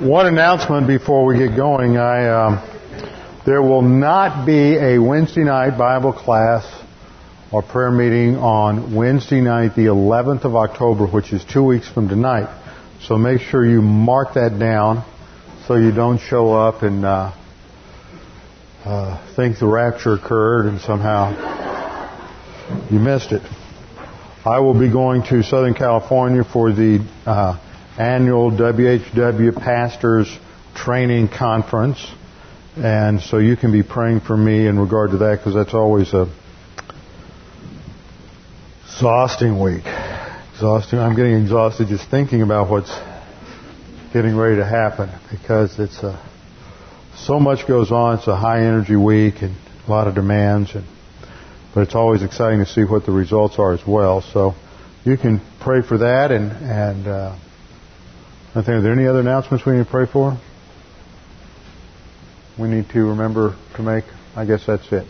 One announcement before we get going. I, um, there will not be a Wednesday night Bible class or prayer meeting on Wednesday night, the 11th of October, which is two weeks from tonight. So make sure you mark that down so you don't show up and uh, uh, think the rapture occurred and somehow you missed it. I will be going to Southern California for the uh, annual WHW Pastors Training Conference. And so you can be praying for me in regard to that because that's always a exhausting week. Exhausting. I'm getting exhausted just thinking about what's getting ready to happen because it's a, so much goes on. It's a high energy week and a lot of demands and but it's always exciting to see what the results are as well. So you can pray for that and and uh, I think, are there any other announcements we need to pray for? We need to remember to make. I guess that's it.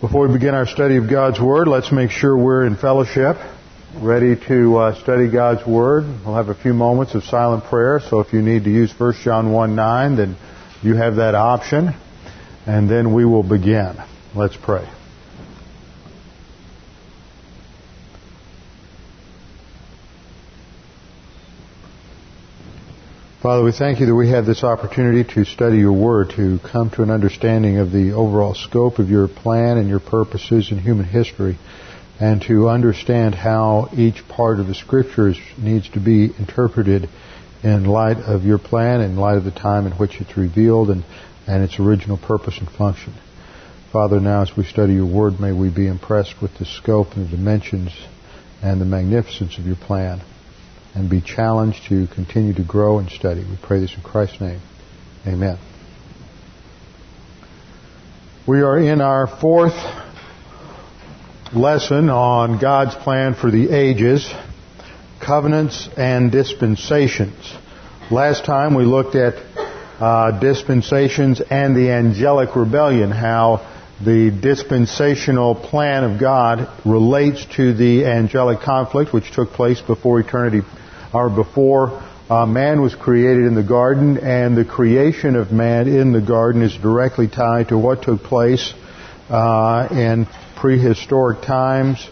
Before we begin our study of God's Word, let's make sure we're in fellowship, ready to uh, study God's Word. We'll have a few moments of silent prayer, so if you need to use 1 John 1 9, then you have that option. And then we will begin. Let's pray. Father, we thank you that we have this opportunity to study your word, to come to an understanding of the overall scope of your plan and your purposes in human history, and to understand how each part of the scriptures needs to be interpreted in light of your plan, in light of the time in which it's revealed, and, and its original purpose and function. Father, now as we study your word, may we be impressed with the scope and the dimensions and the magnificence of your plan and be challenged to continue to grow and study. We pray this in Christ's name. Amen. We are in our fourth lesson on God's plan for the ages, covenants and dispensations. Last time we looked at uh, dispensations and the angelic rebellion, how the dispensational plan of God relates to the angelic conflict which took place before eternity or before uh, man was created in the garden, and the creation of man in the garden is directly tied to what took place uh, in prehistoric times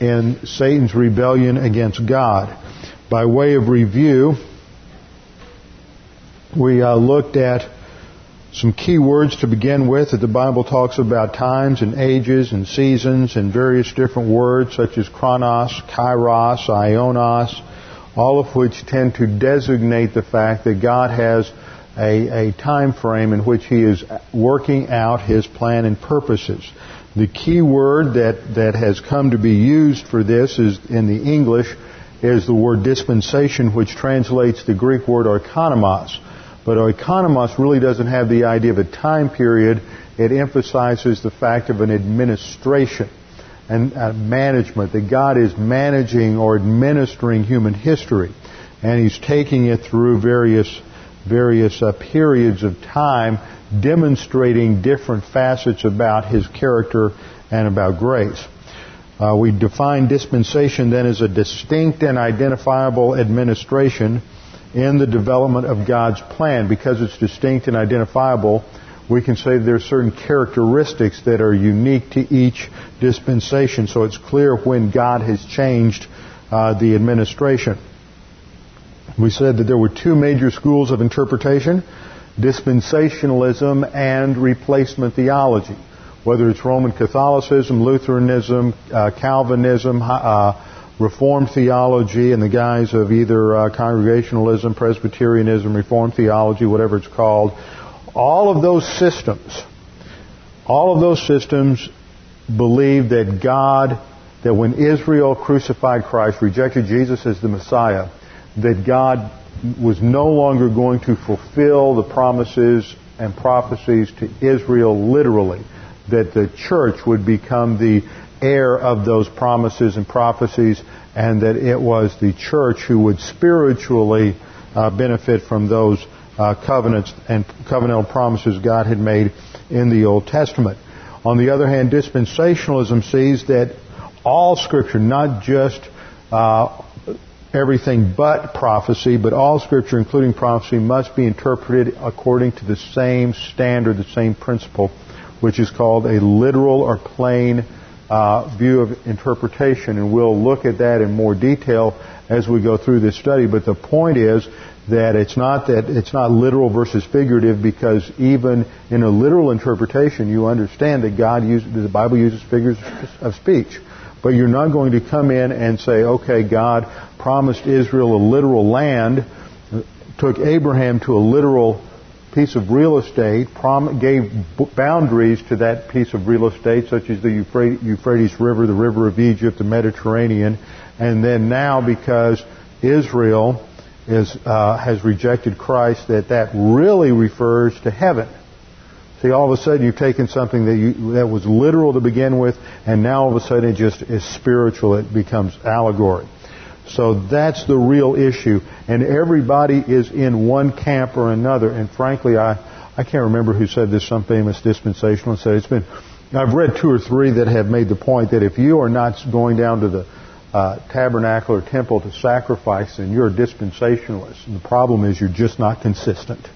in Satan's rebellion against God. By way of review, we uh, looked at some key words to begin with that the Bible talks about times and ages and seasons and various different words such as chronos, kairos, ionos, all of which tend to designate the fact that God has a, a time frame in which He is working out His plan and purposes. The key word that, that has come to be used for this is in the English is the word dispensation, which translates the Greek word oikonomos. But oikonomos really doesn't have the idea of a time period. It emphasizes the fact of an administration and uh, management, that God is managing or administering human history. And He's taking it through various, various uh, periods of time, demonstrating different facets about His character and about grace. Uh, we define dispensation then as a distinct and identifiable administration in the development of God's plan. Because it's distinct and identifiable, we can say there are certain characteristics that are unique to each dispensation, so it's clear when God has changed uh, the administration. We said that there were two major schools of interpretation dispensationalism and replacement theology. Whether it's Roman Catholicism, Lutheranism, uh, Calvinism, uh, Reformed theology in the guise of either uh, Congregationalism, Presbyterianism, Reformed theology, whatever it's called, all of those systems, all of those systems believe that God, that when Israel crucified Christ, rejected Jesus as the Messiah, that God was no longer going to fulfill the promises and prophecies to Israel literally, that the church would become the heir of those promises and prophecies, and that it was the church who would spiritually uh, benefit from those uh, covenants and covenantal promises God had made in the Old Testament. On the other hand, dispensationalism sees that all Scripture, not just uh, everything but prophecy, but all Scripture, including prophecy, must be interpreted according to the same standard, the same principle, which is called a literal or plain uh, view of interpretation. And we'll look at that in more detail as we go through this study. But the point is that it's not that it's not literal versus figurative because even in a literal interpretation you understand that God uses the Bible uses figures of speech. But you're not going to come in and say, okay, God promised Israel a literal land, took Abraham to a literal piece of real estate, gave boundaries to that piece of real estate, such as the Euphrates River, the river of Egypt, the Mediterranean, and then now because Israel is, uh, has rejected Christ, that that really refers to heaven. See, all of a sudden you've taken something that, you, that was literal to begin with, and now all of a sudden it just is spiritual. It becomes allegory. So that's the real issue. And everybody is in one camp or another. And frankly, I, I can't remember who said this, some famous dispensationalist said it's been, I've read two or three that have made the point that if you are not going down to the uh, tabernacle or temple to sacrifice, then you're a dispensationalist. And the problem is you're just not consistent.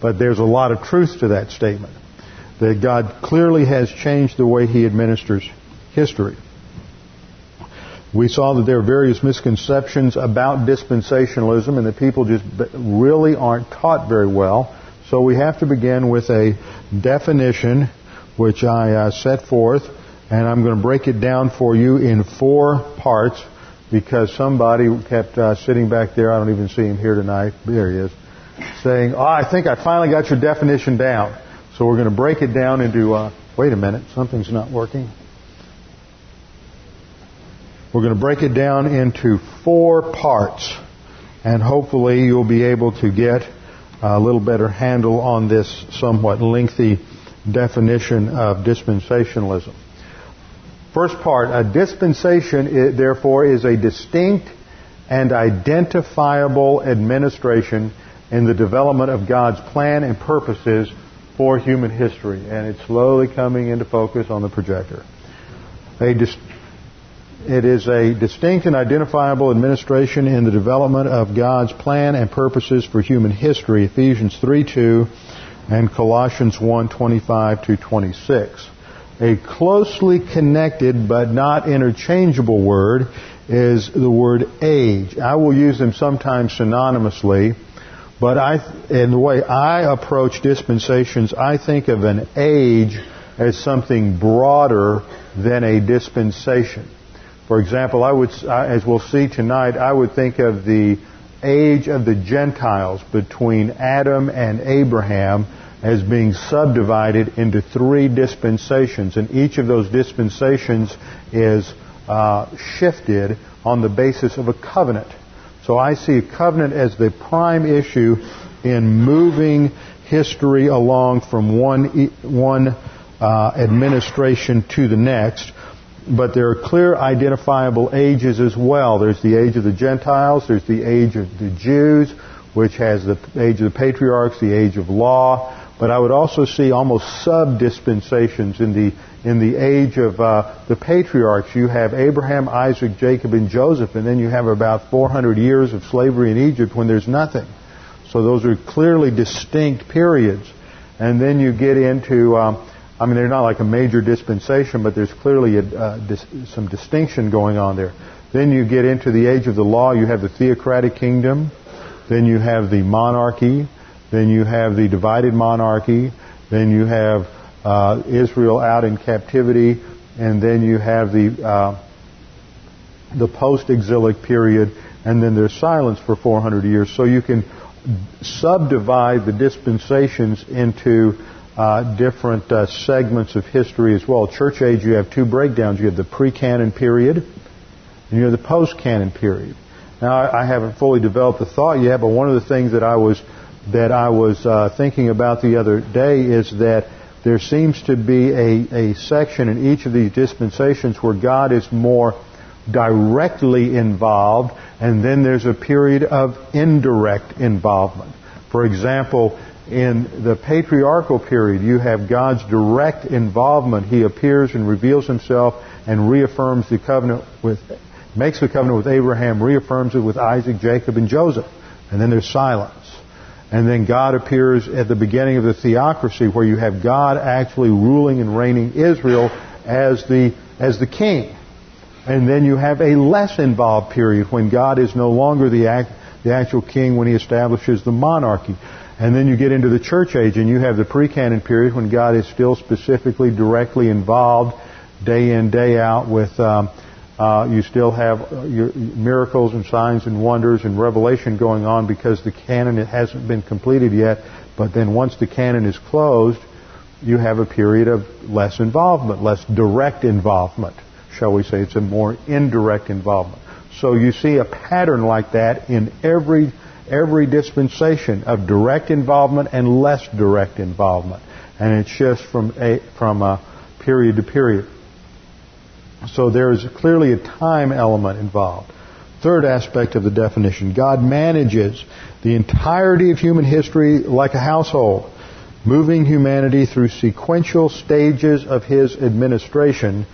But there's a lot of truth to that statement. That God clearly has changed the way He administers history. We saw that there are various misconceptions about dispensationalism and that people just really aren't taught very well. So we have to begin with a definition which I uh, set forth and I'm going to break it down for you in four parts because somebody kept uh, sitting back there. I don't even see him here tonight. There he is saying, oh, I think I finally got your definition down. So we're going to break it down into, uh, wait a minute, something's not working. We're going to break it down into four parts. And hopefully you'll be able to get a little better handle on this somewhat lengthy definition of dispensationalism. First part, a dispensation, therefore, is a distinct and identifiable administration in the development of God's plan and purposes for human history. And it's slowly coming into focus on the projector. Dis- it is a distinct and identifiable administration in the development of God's plan and purposes for human history. Ephesians 3 2 and Colossians 1 25 to 26. A closely connected but not interchangeable word is the word age. I will use them sometimes synonymously but I, in the way I approach dispensations, I think of an age as something broader than a dispensation. For example, I would, as we'll see tonight, I would think of the age of the Gentiles between Adam and Abraham as being subdivided into three dispensations, and each of those dispensations is uh, shifted on the basis of a covenant. So I see covenant as the prime issue in moving history along from one, one uh, administration to the next. But there are clear identifiable ages as well. There's the age of the Gentiles, there's the age of the Jews, which has the age of the patriarchs, the age of law. But I would also see almost sub-dispensations in the in the age of uh, the patriarchs, you have Abraham, Isaac, Jacob, and Joseph, and then you have about 400 years of slavery in Egypt when there's nothing. So those are clearly distinct periods. And then you get into, um, I mean, they're not like a major dispensation, but there's clearly a, uh, dis- some distinction going on there. Then you get into the age of the law. You have the theocratic kingdom. Then you have the monarchy. Then you have the divided monarchy. Then you have uh, Israel out in captivity, and then you have the uh, the post-exilic period, and then there's silence for 400 years. So you can subdivide the dispensations into uh, different uh, segments of history as well. Church age, you have two breakdowns. You have the pre-canon period, and you have the post-canon period. Now, I, I haven't fully developed the thought yet, but one of the things that I was that I was uh, thinking about the other day is that there seems to be a, a section in each of these dispensations where God is more directly involved, and then there's a period of indirect involvement. For example, in the patriarchal period, you have God's direct involvement. He appears and reveals himself and reaffirms the covenant with makes the covenant with Abraham, reaffirms it with Isaac, Jacob, and Joseph. And then there's silence. And then God appears at the beginning of the theocracy where you have God actually ruling and reigning Israel as the, as the king. And then you have a less involved period when God is no longer the, act, the actual king when he establishes the monarchy. And then you get into the church age and you have the pre-canon period when God is still specifically directly involved day in, day out with, um, uh, you still have uh, your miracles and signs and wonders and revelation going on because the canon it hasn't been completed yet. But then once the canon is closed, you have a period of less involvement, less direct involvement, shall we say. It's a more indirect involvement. So you see a pattern like that in every every dispensation of direct involvement and less direct involvement, and it shifts from a, from a period to period. So there is clearly a time element involved. Third aspect of the definition God manages the entirety of human history like a household, moving humanity through sequential stages of his administration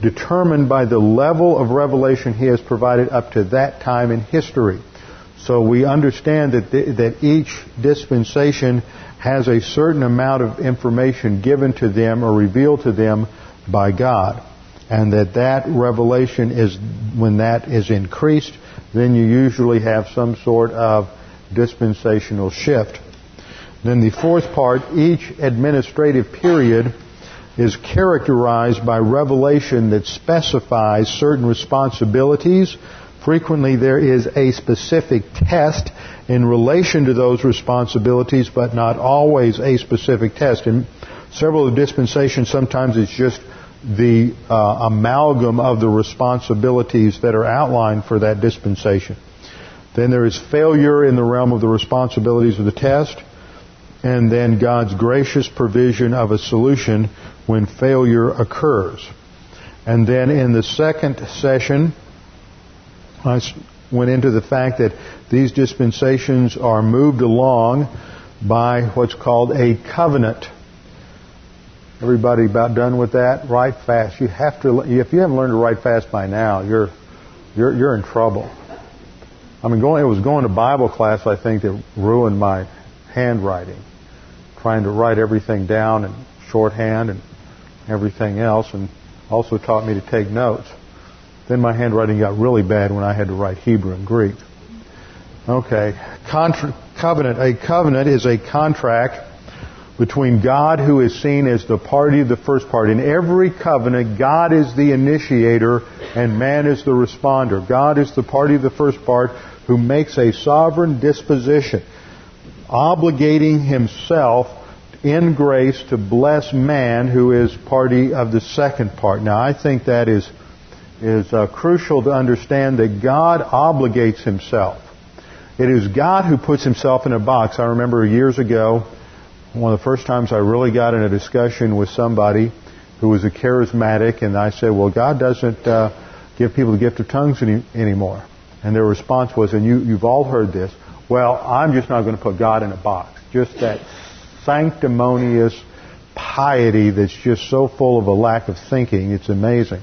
determined by the level of revelation he has provided up to that time in history. So we understand that, that each dispensation has a certain amount of information given to them or revealed to them by God. And that that revelation is when that is increased then you usually have some sort of dispensational shift. Then the fourth part each administrative period is characterized by revelation that specifies certain responsibilities frequently there is a specific test in relation to those responsibilities but not always a specific test in several of the dispensations sometimes it's just the uh, amalgam of the responsibilities that are outlined for that dispensation. Then there is failure in the realm of the responsibilities of the test, and then God's gracious provision of a solution when failure occurs. And then in the second session, I went into the fact that these dispensations are moved along by what's called a covenant. Everybody about done with that? Write fast. You have to. If you haven't learned to write fast by now, you're you're you're in trouble. I mean, going it was going to Bible class. I think that ruined my handwriting, trying to write everything down in shorthand and everything else, and also taught me to take notes. Then my handwriting got really bad when I had to write Hebrew and Greek. Okay, Contra- covenant. A covenant is a contract between God who is seen as the party of the first part. In every covenant, God is the initiator and man is the responder. God is the party of the first part who makes a sovereign disposition, obligating himself in grace to bless man who is party of the second part. Now I think that is, is uh, crucial to understand that God obligates himself. It is God who puts himself in a box. I remember years ago, one of the first times I really got in a discussion with somebody who was a charismatic, and I said, "Well, God doesn't uh, give people the gift of tongues any, anymore." And their response was, "And you, you've all heard this. Well, I'm just not going to put God in a box. Just that sanctimonious piety that's just so full of a lack of thinking. It's amazing."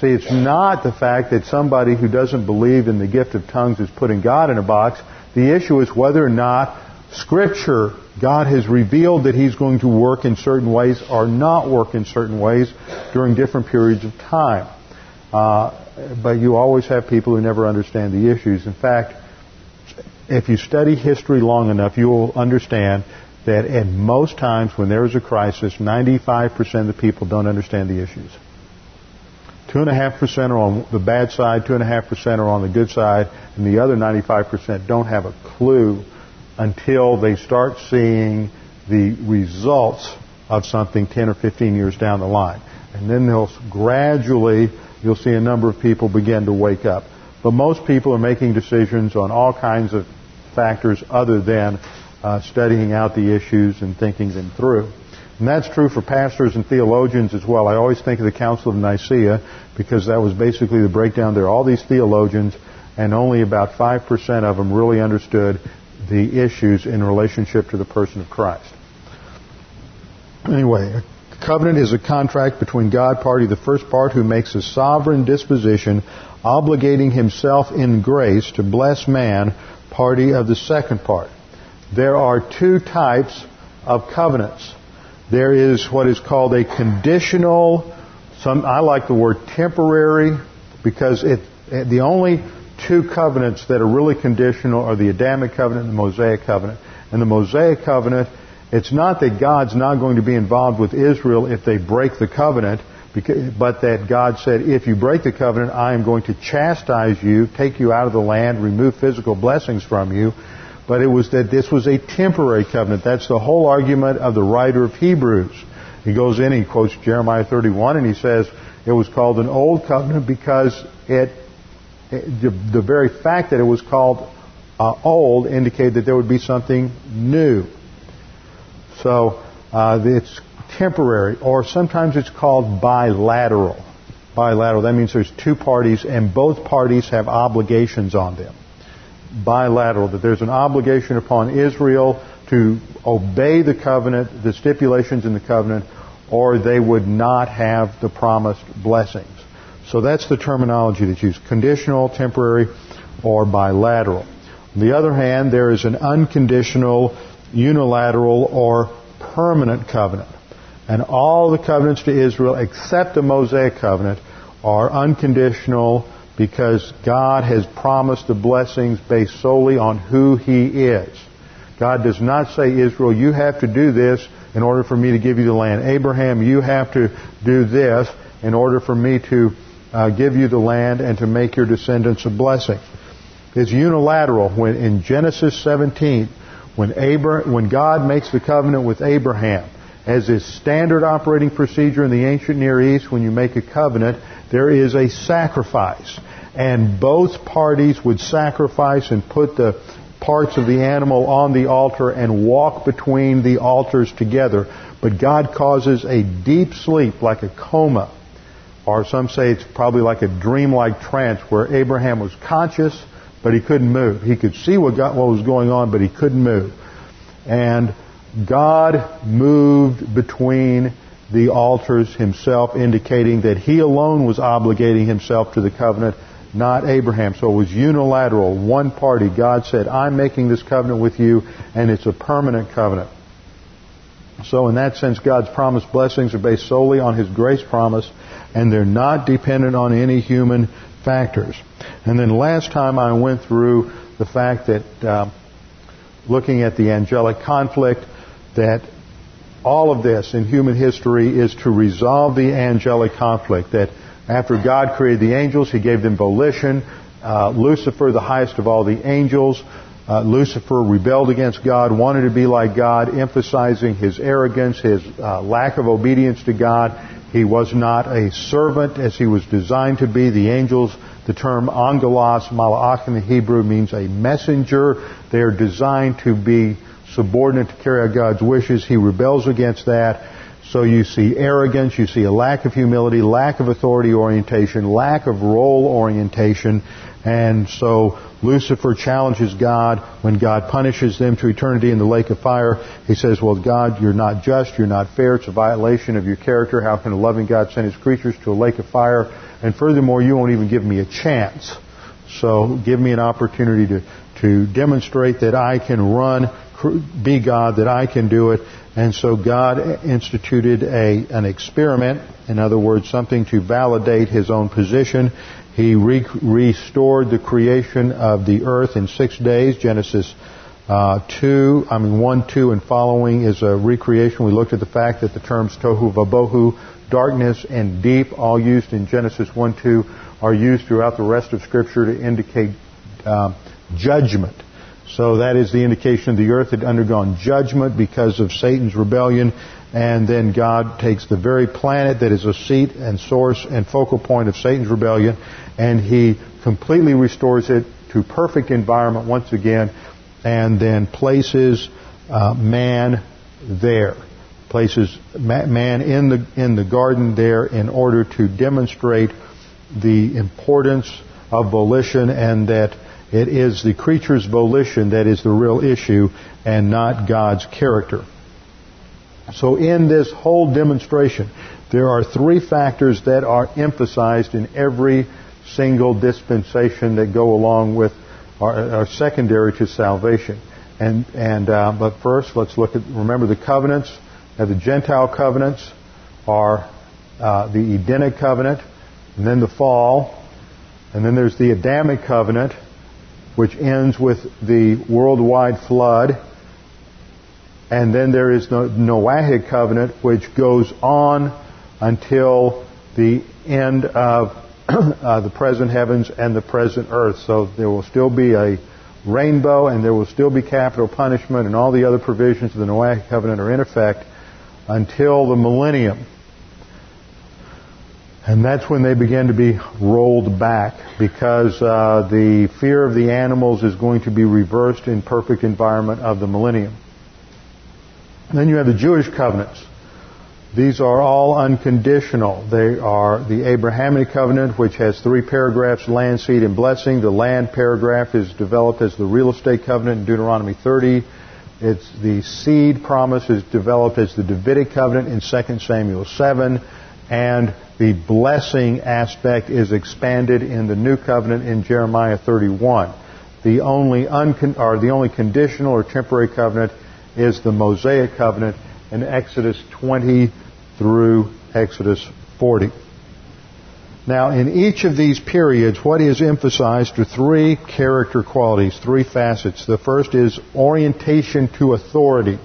See, it's not the fact that somebody who doesn't believe in the gift of tongues is putting God in a box. The issue is whether or not Scripture, God has revealed that He's going to work in certain ways or not work in certain ways during different periods of time. Uh, but you always have people who never understand the issues. In fact, if you study history long enough, you will understand that at most times when there is a crisis, 95% of the people don't understand the issues. 2.5% are on the bad side, 2.5% are on the good side, and the other 95% don't have a clue until they start seeing the results of something 10 or 15 years down the line. And then they'll gradually, you'll see a number of people begin to wake up. But most people are making decisions on all kinds of factors other than uh, studying out the issues and thinking them through. And that's true for pastors and theologians as well. I always think of the Council of Nicaea because that was basically the breakdown. There all these theologians and only about 5% of them really understood the issues in relationship to the person of Christ. Anyway, a covenant is a contract between God party, the first part, who makes a sovereign disposition, obligating himself in grace to bless man, party of the second part. There are two types of covenants. There is what is called a conditional, some, I like the word temporary because it, the only two covenants that are really conditional are the Adamic covenant and the Mosaic covenant. And the Mosaic covenant, it's not that God's not going to be involved with Israel if they break the covenant, but that God said, if you break the covenant, I am going to chastise you, take you out of the land, remove physical blessings from you. But it was that this was a temporary covenant. That's the whole argument of the writer of Hebrews. He goes in, and he quotes Jeremiah 31, and he says it was called an old covenant because it, it the, the, very fact that it was called uh, old indicated that there would be something new. So uh, it's temporary, or sometimes it's called bilateral. Bilateral, that means there's two parties and both parties have obligations on them. Bilateral, that there's an obligation upon Israel to obey the covenant, the stipulations in the covenant, or they would not have the promised blessings. So that's the terminology that's used conditional, temporary, or bilateral. On the other hand, there is an unconditional, unilateral, or permanent covenant. And all the covenants to Israel except the Mosaic covenant are unconditional because God has promised the blessings based solely on who He is. God does not say, Israel, you have to do this in order for me to give you the land. Abraham, you have to do this in order for me to uh, give you the land and to make your descendants a blessing. It's unilateral. When in Genesis 17, when, Abra- when God makes the covenant with Abraham, as is standard operating procedure in the ancient Near East, when you make a covenant, there is a sacrifice. And both parties would sacrifice and put the parts of the animal on the altar and walk between the altars together. But God causes a deep sleep, like a coma, or some say it's probably like a dreamlike trance, where Abraham was conscious, but he couldn't move. He could see what, got, what was going on, but he couldn't move. And God moved between the altars himself, indicating that he alone was obligating himself to the covenant, not Abraham. So it was unilateral, one party. God said, I'm making this covenant with you, and it's a permanent covenant. So in that sense, God's promised blessings are based solely on His grace promise, and they're not dependent on any human factors. And then last time I went through the fact that uh, looking at the angelic conflict, that all of this in human history is to resolve the angelic conflict. That after God created the angels, He gave them volition. Uh, Lucifer, the highest of all the angels, uh, Lucifer rebelled against God, wanted to be like God, emphasizing his arrogance, his uh, lack of obedience to God. He was not a servant as he was designed to be. The angels, the term angelos, malach in the Hebrew means a messenger. They are designed to be subordinate to carry out God's wishes. He rebels against that. So you see arrogance, you see a lack of humility, lack of authority orientation, lack of role orientation, and so Lucifer challenges God when God punishes them to eternity in the lake of fire. He says, well, God, you're not just, you're not fair, it's a violation of your character. How can a loving God send his creatures to a lake of fire? And furthermore, you won't even give me a chance. So give me an opportunity to, to demonstrate that I can run be God, that I can do it. And so God instituted a, an experiment, in other words, something to validate his own position. He re- restored the creation of the earth in six days. Genesis uh, 2, I mean 1, 2, and following is a recreation. We looked at the fact that the terms tohu vabohu, darkness, and deep, all used in Genesis 1, 2, are used throughout the rest of Scripture to indicate uh, judgment. So that is the indication the earth had undergone judgment because of Satan's rebellion. And then God takes the very planet that is a seat and source and focal point of Satan's rebellion and he completely restores it to perfect environment once again and then places uh, man there. Places man in the, in the garden there in order to demonstrate the importance of volition and that it is the creature's volition that is the real issue and not God's character. So in this whole demonstration, there are three factors that are emphasized in every single dispensation that go along with are, secondary to salvation. And and uh, but first, let's look at remember the covenants. Now, the Gentile covenants are uh, the Edenic covenant, and then the fall, and then there's the Adamic covenant, which ends with the worldwide flood, and then there is the Noahic covenant, which goes on until the end of uh, the present heavens and the present earth. So there will still be a rainbow and there will still be capital punishment and all the other provisions of the Noahic covenant are in effect until the millennium. And that's when they begin to be rolled back because uh, the fear of the animals is going to be reversed in perfect environment of the millennium. And then you have the Jewish covenants. These are all unconditional. They are the Abrahamic covenant, which has three paragraphs, land, seed, and blessing. The land paragraph is developed as the real estate covenant in Deuteronomy 30. It's the seed promise is developed as the Davidic covenant in 2 Samuel 7. And the blessing aspect is expanded in the new covenant in Jeremiah 31. The only, uncon- or the only conditional or temporary covenant is the Mosaic covenant in Exodus 20 through Exodus 40. Now, in each of these periods, what is emphasized are three character qualities, three facets. The first is orientation to authority.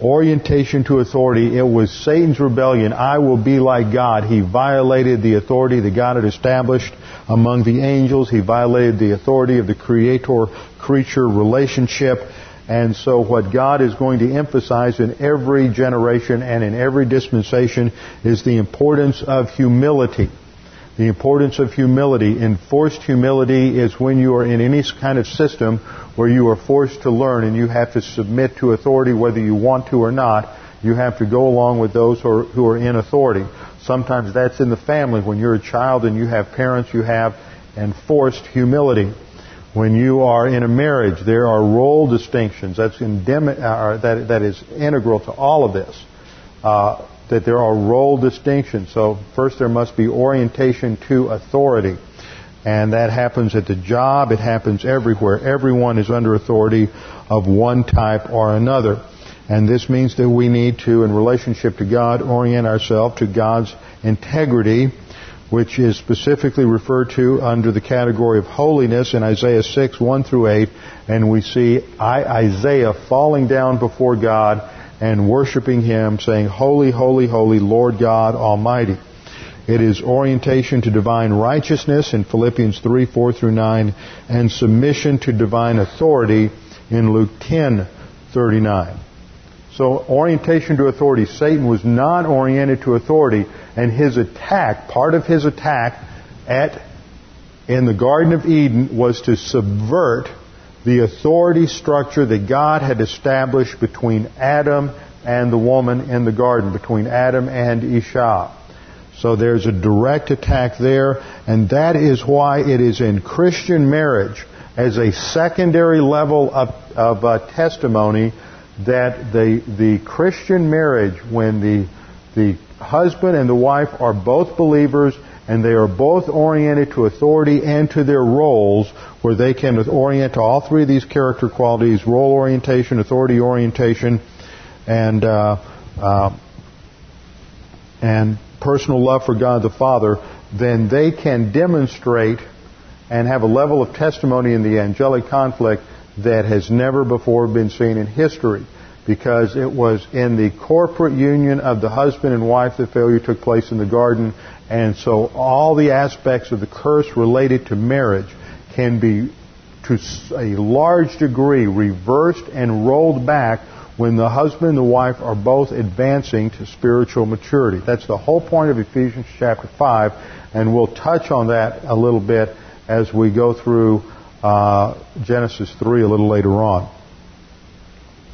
Orientation to authority. It was Satan's rebellion. I will be like God. He violated the authority that God had established among the angels. He violated the authority of the creator-creature relationship. And so what God is going to emphasize in every generation and in every dispensation is the importance of humility. The importance of humility. Enforced humility is when you are in any kind of system where you are forced to learn and you have to submit to authority whether you want to or not. You have to go along with those who are, who are in authority. Sometimes that's in the family. When you're a child and you have parents, you have enforced humility. When you are in a marriage, there are role distinctions. That's uh, that, that is integral to all of this. Uh, that there are role distinctions. So first there must be orientation to authority. And that happens at the job. It happens everywhere. Everyone is under authority of one type or another. And this means that we need to, in relationship to God, orient ourselves to God's integrity which is specifically referred to under the category of holiness in Isaiah 6, 1 through 8. And we see Isaiah falling down before God and worshiping Him, saying, Holy, holy, holy, Lord God Almighty. It is orientation to divine righteousness in Philippians 3, 4 through 9, and submission to divine authority in Luke 10, 39. So orientation to authority. Satan was not oriented to authority, and his attack, part of his attack at in the Garden of Eden was to subvert the authority structure that God had established between Adam and the woman in the garden, between Adam and Isha. So there's a direct attack there, and that is why it is in Christian marriage as a secondary level of, of uh, testimony that the, the Christian marriage, when the, the husband and the wife are both believers and they are both oriented to authority and to their roles, where they can orient to all three of these character qualities, role orientation, authority orientation, and, uh, uh, and personal love for God the Father, then they can demonstrate and have a level of testimony in the angelic conflict that has never before been seen in history because it was in the corporate union of the husband and wife that failure took place in the garden. And so all the aspects of the curse related to marriage can be to a large degree reversed and rolled back when the husband and the wife are both advancing to spiritual maturity. That's the whole point of Ephesians chapter 5, and we'll touch on that a little bit as we go through uh, Genesis 3 a little later on.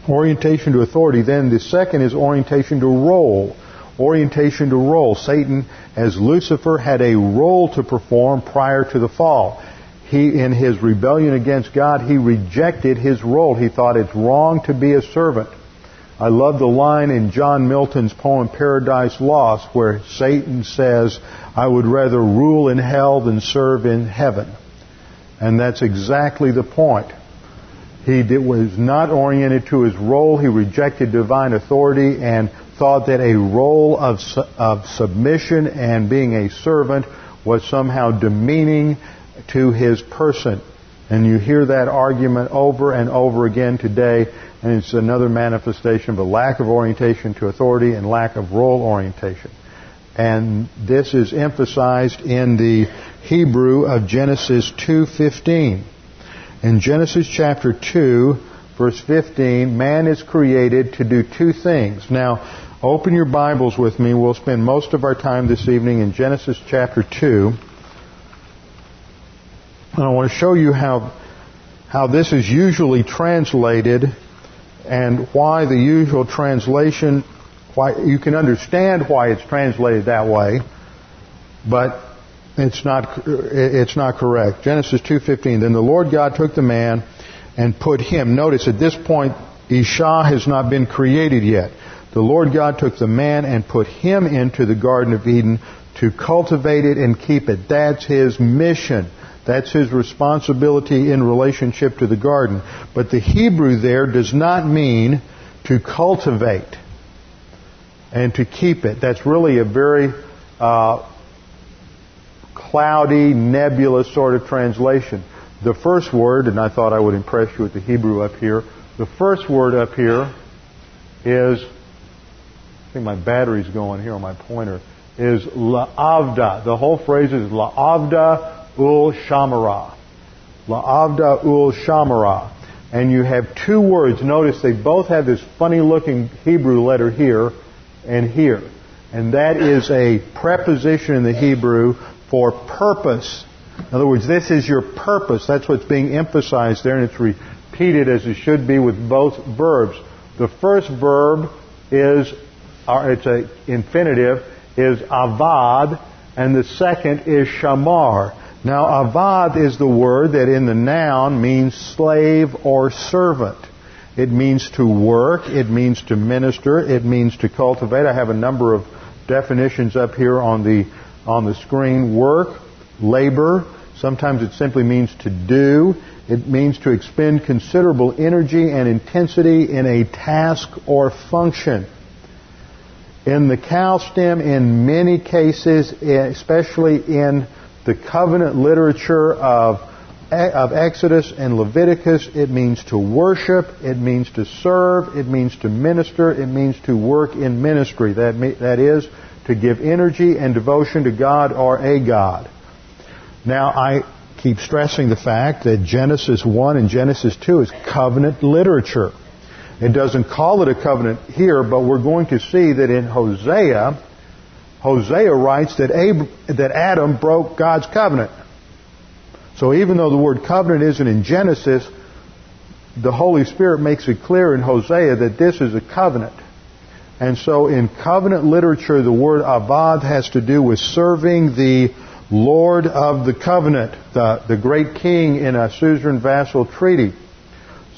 Orientation to authority. Then the second is orientation to role. Orientation to role. Satan, as Lucifer, had a role to perform prior to the fall. He, in his rebellion against God, he rejected his role. He thought it's wrong to be a servant. I love the line in John Milton's poem Paradise Lost where Satan says, I would rather rule in hell than serve in heaven. And that's exactly the point. He was not oriented to his role. He rejected divine authority and thought that a role of, of submission and being a servant was somehow demeaning to his person. And you hear that argument over and over again today, and it's another manifestation of a lack of orientation to authority and lack of role orientation. And this is emphasized in the Hebrew of Genesis 2:15. In Genesis chapter 2, verse 15, man is created to do two things. Now, open your Bibles with me. We'll spend most of our time this evening in Genesis chapter 2. And I want to show you how, how this is usually translated and why the usual translation, why you can understand why it's translated that way, but it's not, it's not correct. Genesis 2.15, Then the Lord God took the man and put him, notice at this point, Isha has not been created yet. The Lord God took the man and put him into the Garden of Eden to cultivate it and keep it. That's his mission. That's his responsibility in relationship to the garden. But the Hebrew there does not mean to cultivate and to keep it. That's really a very uh, cloudy, nebulous sort of translation. The first word, and I thought I would impress you with the Hebrew up here, the first word up here is, I think my battery's going here on my pointer, is la'avda. The whole phrase is la'avda ul shamara. La'avda ul shamara. And you have two words. Notice they both have this funny looking Hebrew letter here and here. And that is a preposition in the Hebrew for purpose. In other words, this is your purpose. That's what's being emphasized there, and it's repeated as it should be with both verbs. The first verb is, or it's an infinitive, is avad, and the second is shamar. Now, avad is the word that in the noun means slave or servant. It means to work. It means to minister. It means to cultivate. I have a number of definitions up here on the, on the screen. Work, labor. Sometimes it simply means to do. It means to expend considerable energy and intensity in a task or function. In the Qal stem, in many cases, eh, especially in the covenant literature of, of Exodus and Leviticus, it means to worship, it means to serve, it means to minister, it means to work in ministry. That, that is, to give energy and devotion to God or a God. Now, I keep stressing the fact that Genesis 1 and Genesis 2 is covenant literature. It doesn't call it a covenant here, but we're going to see that in Hosea, Hosea writes that, Ab- that Adam broke God's covenant. So even though the word covenant isn't in Genesis, the Holy Spirit makes it clear in Hosea that this is a covenant. And so in covenant literature, the word avad has to do with serving the Lord of the covenant, the, the great king in a suzerain vassal treaty.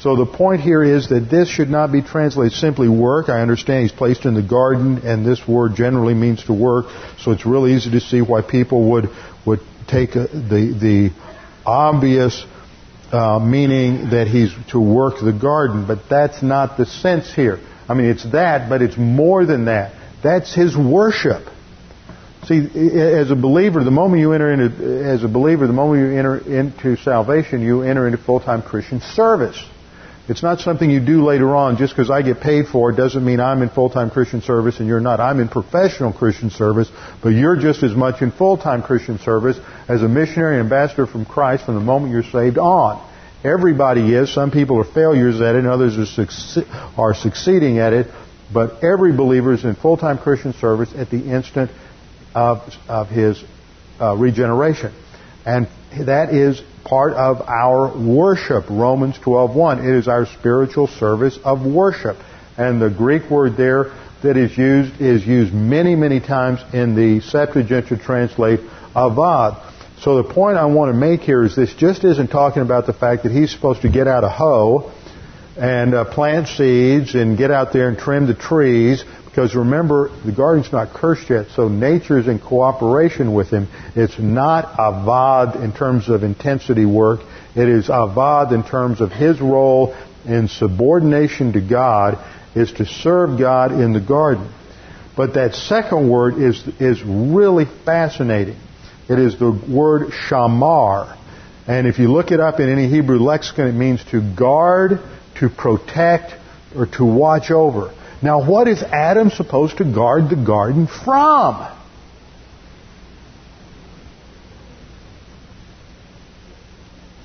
So the point here is that this should not be translated simply work. I understand he's placed in the garden, and this word generally means to work. So it's really easy to see why people would would take the the obvious uh, meaning that he's to work the garden, but that's not the sense here. I mean, it's that, but it's more than that. That's his worship. See, as a believer, the moment you enter into, as a believer, the moment you enter into salvation, you enter into full-time Christian service. It's not something you do later on just because I get paid for it doesn't mean I'm in full-time Christian service and you're not. I'm in professional Christian service, but you're just as much in full-time Christian service as a missionary ambassador from Christ from the moment you're saved on. Everybody is. Some people are failures at it and others are, succe- are succeeding at it, but every believer is in full-time Christian service at the instant of, of his uh, regeneration. And that is part of our worship. Romans 12:1. It is our spiritual service of worship. And the Greek word there that is used is used many, many times in the Septuagint to translate avad. So the point I want to make here is this just isn't talking about the fact that he's supposed to get out a hoe and uh, plant seeds and get out there and trim the trees because remember the garden's not cursed yet so nature is in cooperation with him. It's not avad in terms of intensity work. It is avad in terms of his role in subordination to god is to serve god in the garden. But that second word is is really fascinating. It is the word shamar. And if you look it up in any hebrew lexicon it means to guard to protect, or to watch over. Now, what is Adam supposed to guard the garden from?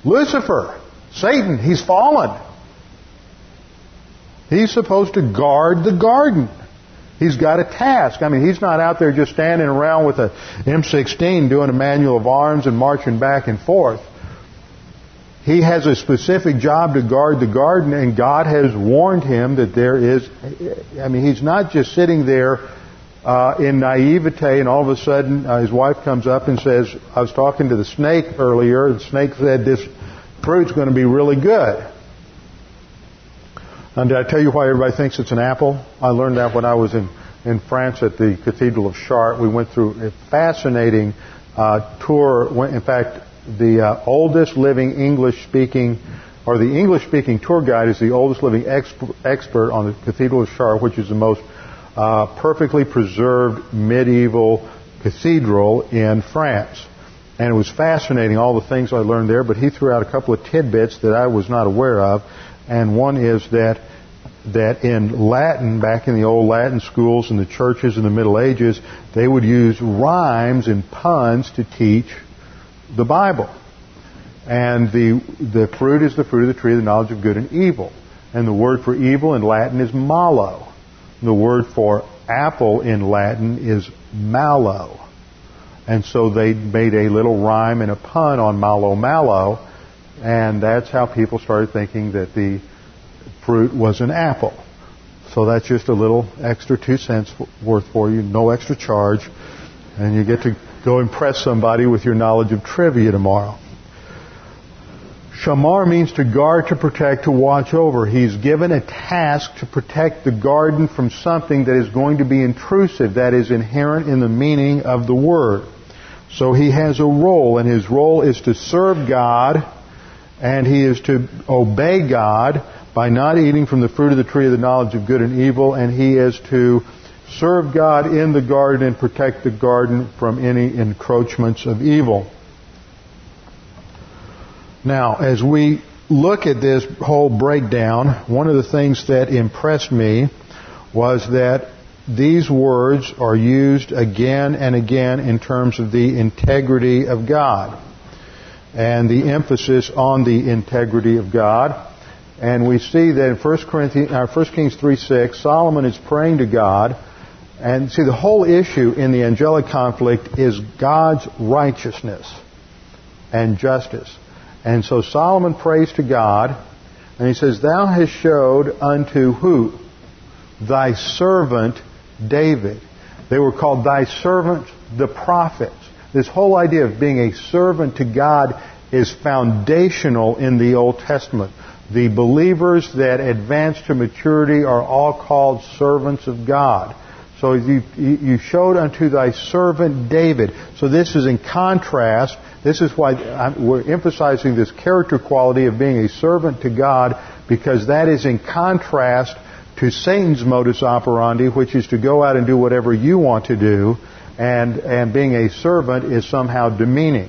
Lucifer, Satan, he's fallen. He's supposed to guard the garden. He's got a task. I mean, he's not out there just standing around with a M16 doing a manual of arms and marching back and forth. He has a specific job to guard the garden, and God has warned him that there is. I mean, he's not just sitting there uh, in naivete, and all of a sudden uh, his wife comes up and says, "I was talking to the snake earlier. The snake said this fruit's going to be really good." And did I tell you why everybody thinks it's an apple? I learned that when I was in in France at the Cathedral of Chartres. We went through a fascinating uh, tour. In fact, the uh, oldest living English speaking, or the English speaking tour guide is the oldest living exp- expert on the Cathedral of Chartres, which is the most uh, perfectly preserved medieval cathedral in France. And it was fascinating, all the things I learned there, but he threw out a couple of tidbits that I was not aware of. And one is that that in Latin, back in the old Latin schools and the churches in the Middle Ages, they would use rhymes and puns to teach the Bible. And the, the fruit is the fruit of the tree of the knowledge of good and evil. And the word for evil in Latin is malo. The word for apple in Latin is mallow. And so they made a little rhyme and a pun on malo malo, and that's how people started thinking that the fruit was an apple. So that's just a little extra two cents worth for you, no extra charge, and you get to Go impress somebody with your knowledge of trivia tomorrow. Shamar means to guard, to protect, to watch over. He's given a task to protect the garden from something that is going to be intrusive, that is inherent in the meaning of the word. So he has a role, and his role is to serve God, and he is to obey God by not eating from the fruit of the tree of the knowledge of good and evil, and he is to serve God in the garden and protect the garden from any encroachments of evil. Now, as we look at this whole breakdown, one of the things that impressed me was that these words are used again and again in terms of the integrity of God and the emphasis on the integrity of God. And we see that in 1 Corinthians, 1 uh, Kings 3 6, Solomon is praying to God and see, the whole issue in the angelic conflict is God's righteousness and justice. And so Solomon prays to God, and he says, Thou hast showed unto who? Thy servant David. They were called thy servant the prophets. This whole idea of being a servant to God is foundational in the Old Testament. The believers that advance to maturity are all called servants of God. So you, you showed unto thy servant David. So this is in contrast. This is why I'm, we're emphasizing this character quality of being a servant to God because that is in contrast to Satan's modus operandi, which is to go out and do whatever you want to do, and, and being a servant is somehow demeaning.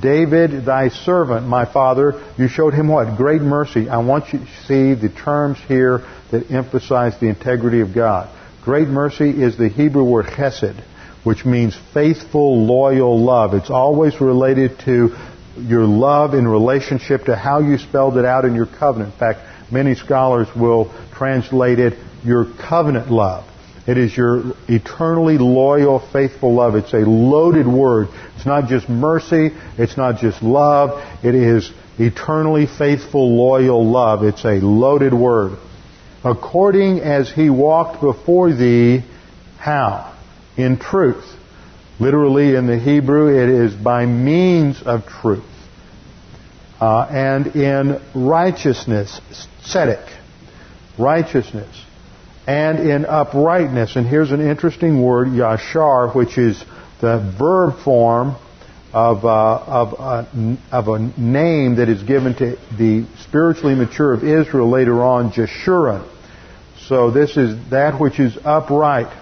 David, thy servant, my father, you showed him what? Great mercy. I want you to see the terms here that emphasize the integrity of God. Great mercy is the Hebrew word chesed, which means faithful, loyal love. It's always related to your love in relationship to how you spelled it out in your covenant. In fact, many scholars will translate it your covenant love. It is your eternally loyal, faithful love. It's a loaded word. It's not just mercy. It's not just love. It is eternally faithful, loyal love. It's a loaded word according as he walked before thee, how? In truth. Literally in the Hebrew, it is by means of truth. Uh, and in righteousness, tzedek. righteousness, and in uprightness. And here's an interesting word, yashar, which is the verb form of, uh, of, uh, of a name that is given to the spiritually mature of Israel later on, Jeshurun. So this is that which is upright.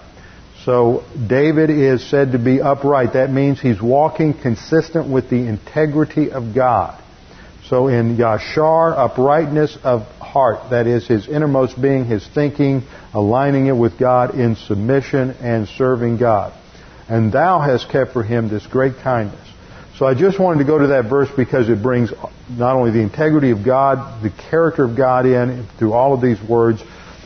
So David is said to be upright. That means he's walking consistent with the integrity of God. So in Yashar, uprightness of heart, that is his innermost being, his thinking, aligning it with God in submission and serving God. And thou hast kept for him this great kindness. So I just wanted to go to that verse because it brings not only the integrity of God, the character of God in through all of these words,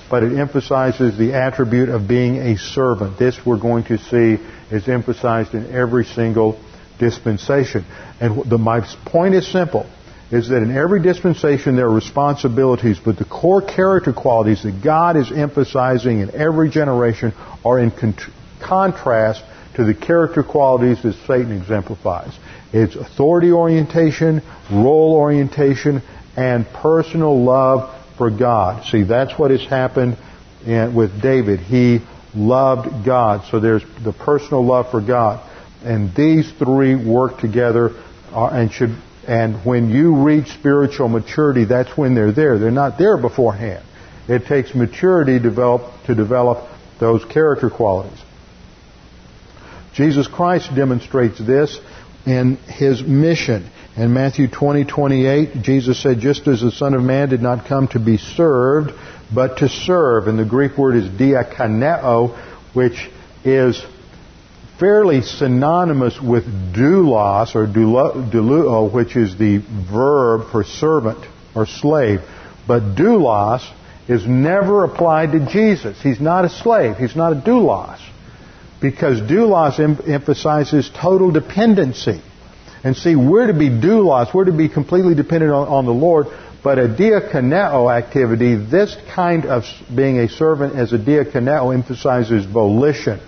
but it emphasizes the attribute of being a servant. This we're going to see is emphasized in every single dispensation. And the, my point is simple, is that in every dispensation there are responsibilities, but the core character qualities that God is emphasizing in every generation are in con- contrast to the character qualities that Satan exemplifies. It's authority orientation, role orientation, and personal love for God. See, that's what has happened with David. He loved God. So there's the personal love for God. And these three work together uh, and should, and when you reach spiritual maturity, that's when they're there. They're not there beforehand. It takes maturity develop, to develop those character qualities. Jesus Christ demonstrates this in his mission. In Matthew 20, 28, Jesus said, just as the Son of Man did not come to be served, but to serve. And the Greek word is diakoneo, which is fairly synonymous with doulos or doulo, which is the verb for servant or slave. But doulos is never applied to Jesus. He's not a slave. He's not a doulos. Because doulos em- emphasizes total dependency. And see, we're to be doulos, we're to be completely dependent on, on the Lord, but a diakoneo activity, this kind of being a servant as a diakoneo emphasizes volition.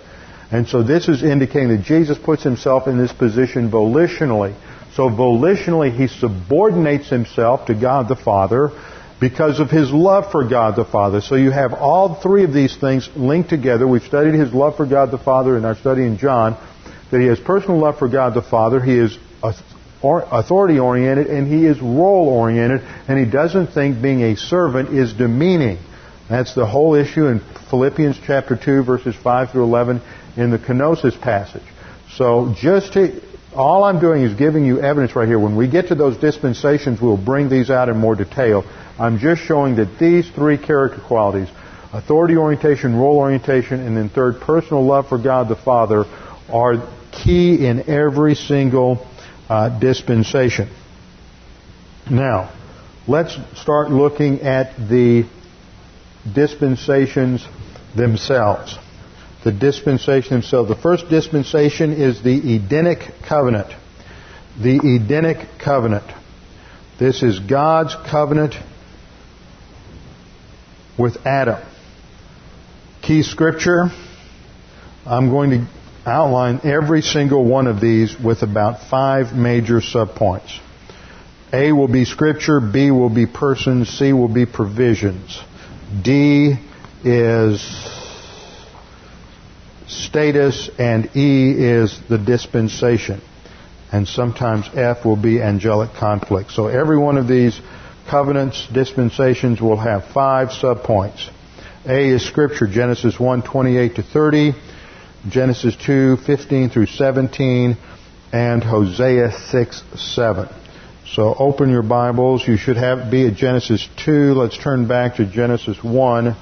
And so this is indicating that Jesus puts himself in this position volitionally. So volitionally, he subordinates himself to God the Father because of his love for God the Father. So you have all three of these things linked together. We've studied his love for God the Father in our study in John, that he has personal love for God the Father. He is authority oriented and he is role oriented and he doesn't think being a servant is demeaning. That's the whole issue in Philippians chapter 2 verses 5 through 11 in the kenosis passage. So just to, all I'm doing is giving you evidence right here. When we get to those dispensations, we'll bring these out in more detail. I'm just showing that these three character qualities, authority orientation, role orientation, and then third, personal love for God the Father, are key in every single uh, dispensation. Now, let's start looking at the dispensations themselves. The dispensation themselves. The first dispensation is the Edenic covenant. The Edenic covenant. This is God's covenant with Adam. Key scripture. I'm going to outline every single one of these with about five major subpoints. A will be scripture, B will be persons, C will be provisions. D is status, and E is the dispensation. And sometimes F will be angelic conflict. So every one of these covenants, dispensations will have five subpoints. A is scripture, Genesis 1, 28 to 30. Genesis 2, 15 through 17, and Hosea 6, 7. So open your Bibles. You should have be at Genesis 2. Let's turn back to Genesis 1,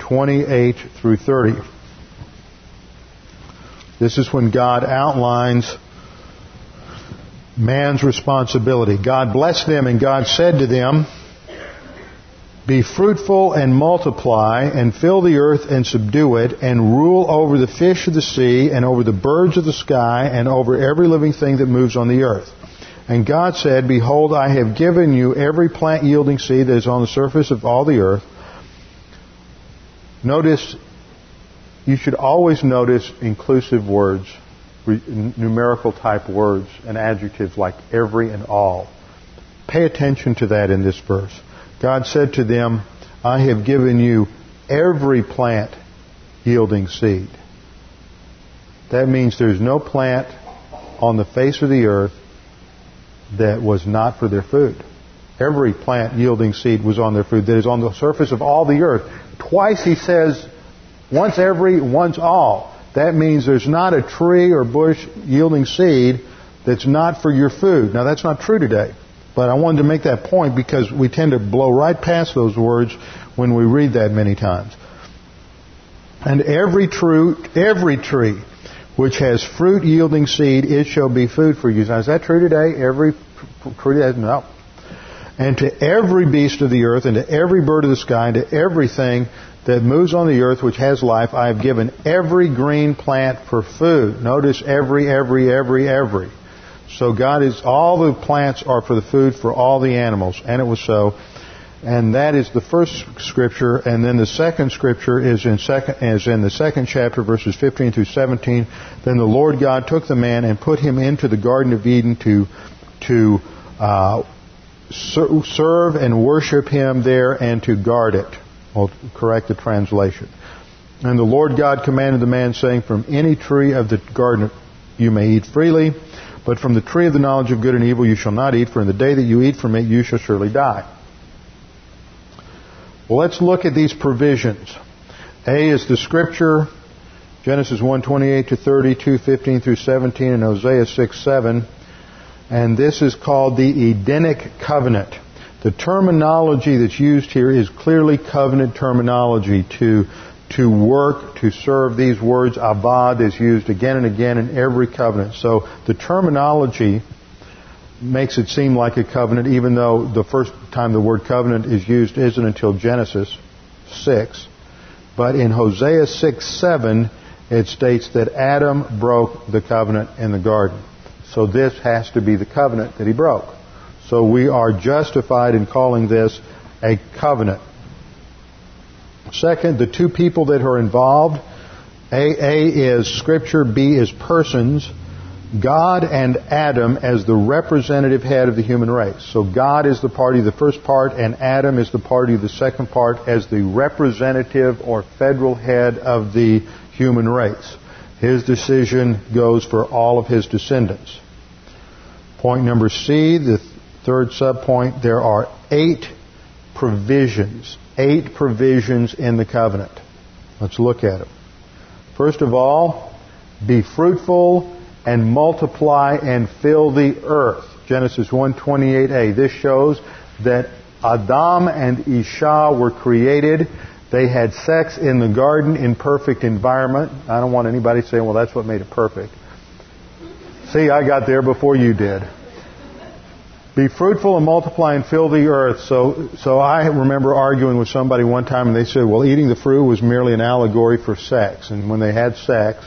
28 through 30. This is when God outlines man's responsibility. God blessed them and God said to them, be fruitful and multiply and fill the earth and subdue it and rule over the fish of the sea and over the birds of the sky and over every living thing that moves on the earth. And God said, Behold, I have given you every plant yielding seed that is on the surface of all the earth. Notice, you should always notice inclusive words, numerical type words and adjectives like every and all. Pay attention to that in this verse. God said to them, I have given you every plant yielding seed. That means there's no plant on the face of the earth that was not for their food. Every plant yielding seed was on their food that is on the surface of all the earth. Twice he says, once every, once all. That means there's not a tree or bush yielding seed that's not for your food. Now that's not true today. But I wanted to make that point because we tend to blow right past those words when we read that many times. And every true, every tree which has fruit yielding seed, it shall be food for you. Now is that true today? Every tree no. And to every beast of the earth, and to every bird of the sky, and to everything that moves on the earth which has life, I have given every green plant for food. Notice every, every, every, every. So God is, all the plants are for the food for all the animals. And it was so. And that is the first scripture. And then the second scripture is in, second, is in the second chapter, verses 15 through 17. Then the Lord God took the man and put him into the Garden of Eden to, to uh, serve and worship him there and to guard it. I'll correct the translation. And the Lord God commanded the man, saying, From any tree of the garden you may eat freely, but from the tree of the knowledge of good and evil you shall not eat, for in the day that you eat from it you shall surely die. Well, let's look at these provisions. A is the scripture, Genesis 1, 28 to 30, 2, 15 through 17, and Hosea 6, 7. And this is called the Edenic covenant. The terminology that's used here is clearly covenant terminology to, to work, to serve. These words, abad, is used again and again in every covenant. So the terminology makes it seem like a covenant, even though the first time the word covenant is used isn't until Genesis 6. But in Hosea 6, 7, it states that Adam broke the covenant in the garden. So this has to be the covenant that he broke. So we are justified in calling this a covenant. Second, the two people that are involved, A, A is scripture, B is persons. God and Adam as the representative head of the human race. So God is the party of the first part and Adam is the party of the second part as the representative or federal head of the human race. His decision goes for all of his descendants. Point number C, the third subpoint, there are eight provisions. Eight provisions in the covenant. Let's look at them. First of all, be fruitful and multiply and fill the earth. Genesis 1:28a. This shows that Adam and Isha were created. They had sex in the garden in perfect environment. I don't want anybody saying, well, that's what made it perfect. See, I got there before you did. Be fruitful and multiply and fill the earth. So, so I remember arguing with somebody one time and they said, well, eating the fruit was merely an allegory for sex. And when they had sex,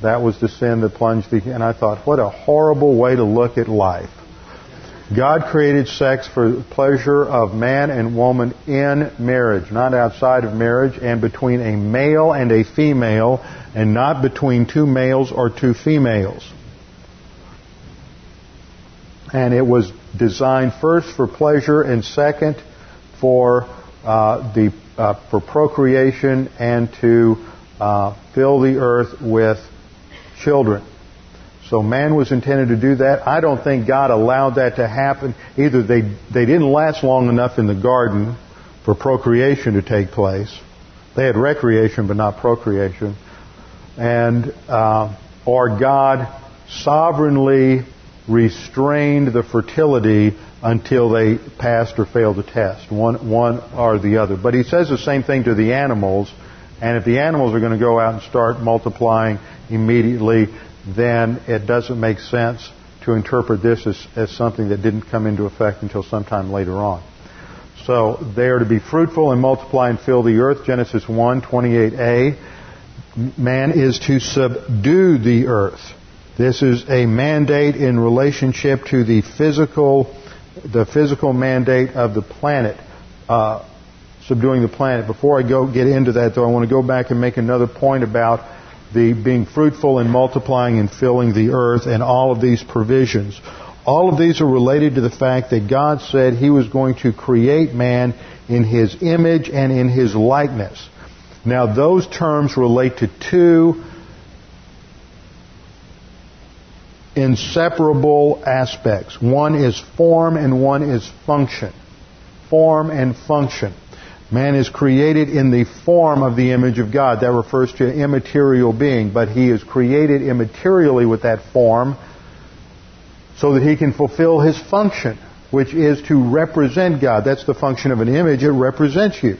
that was the sin that plunged the, and I thought, what a horrible way to look at life. God created sex for the pleasure of man and woman in marriage, not outside of marriage, and between a male and a female, and not between two males or two females. And it was designed first for pleasure and second for uh, the uh, for procreation and to uh, fill the earth with children. So man was intended to do that. I don't think God allowed that to happen. Either they they didn't last long enough in the garden for procreation to take place. They had recreation but not procreation, and uh, or God sovereignly restrained the fertility until they passed or failed the test, one, one or the other. But he says the same thing to the animals, and if the animals are going to go out and start multiplying immediately, then it doesn't make sense to interpret this as, as something that didn't come into effect until sometime later on. So they are to be fruitful and multiply and fill the earth, Genesis 1, 28a. Man is to subdue the earth. This is a mandate in relationship to the physical, the physical mandate of the planet, uh, subduing the planet. Before I go get into that, though, I want to go back and make another point about the being fruitful and multiplying and filling the earth and all of these provisions. All of these are related to the fact that God said He was going to create man in His image and in His likeness. Now those terms relate to two inseparable aspects. One is form and one is function. Form and function. Man is created in the form of the image of God. That refers to immaterial being, but he is created immaterially with that form so that he can fulfill his function, which is to represent God. That's the function of an image. It represents you.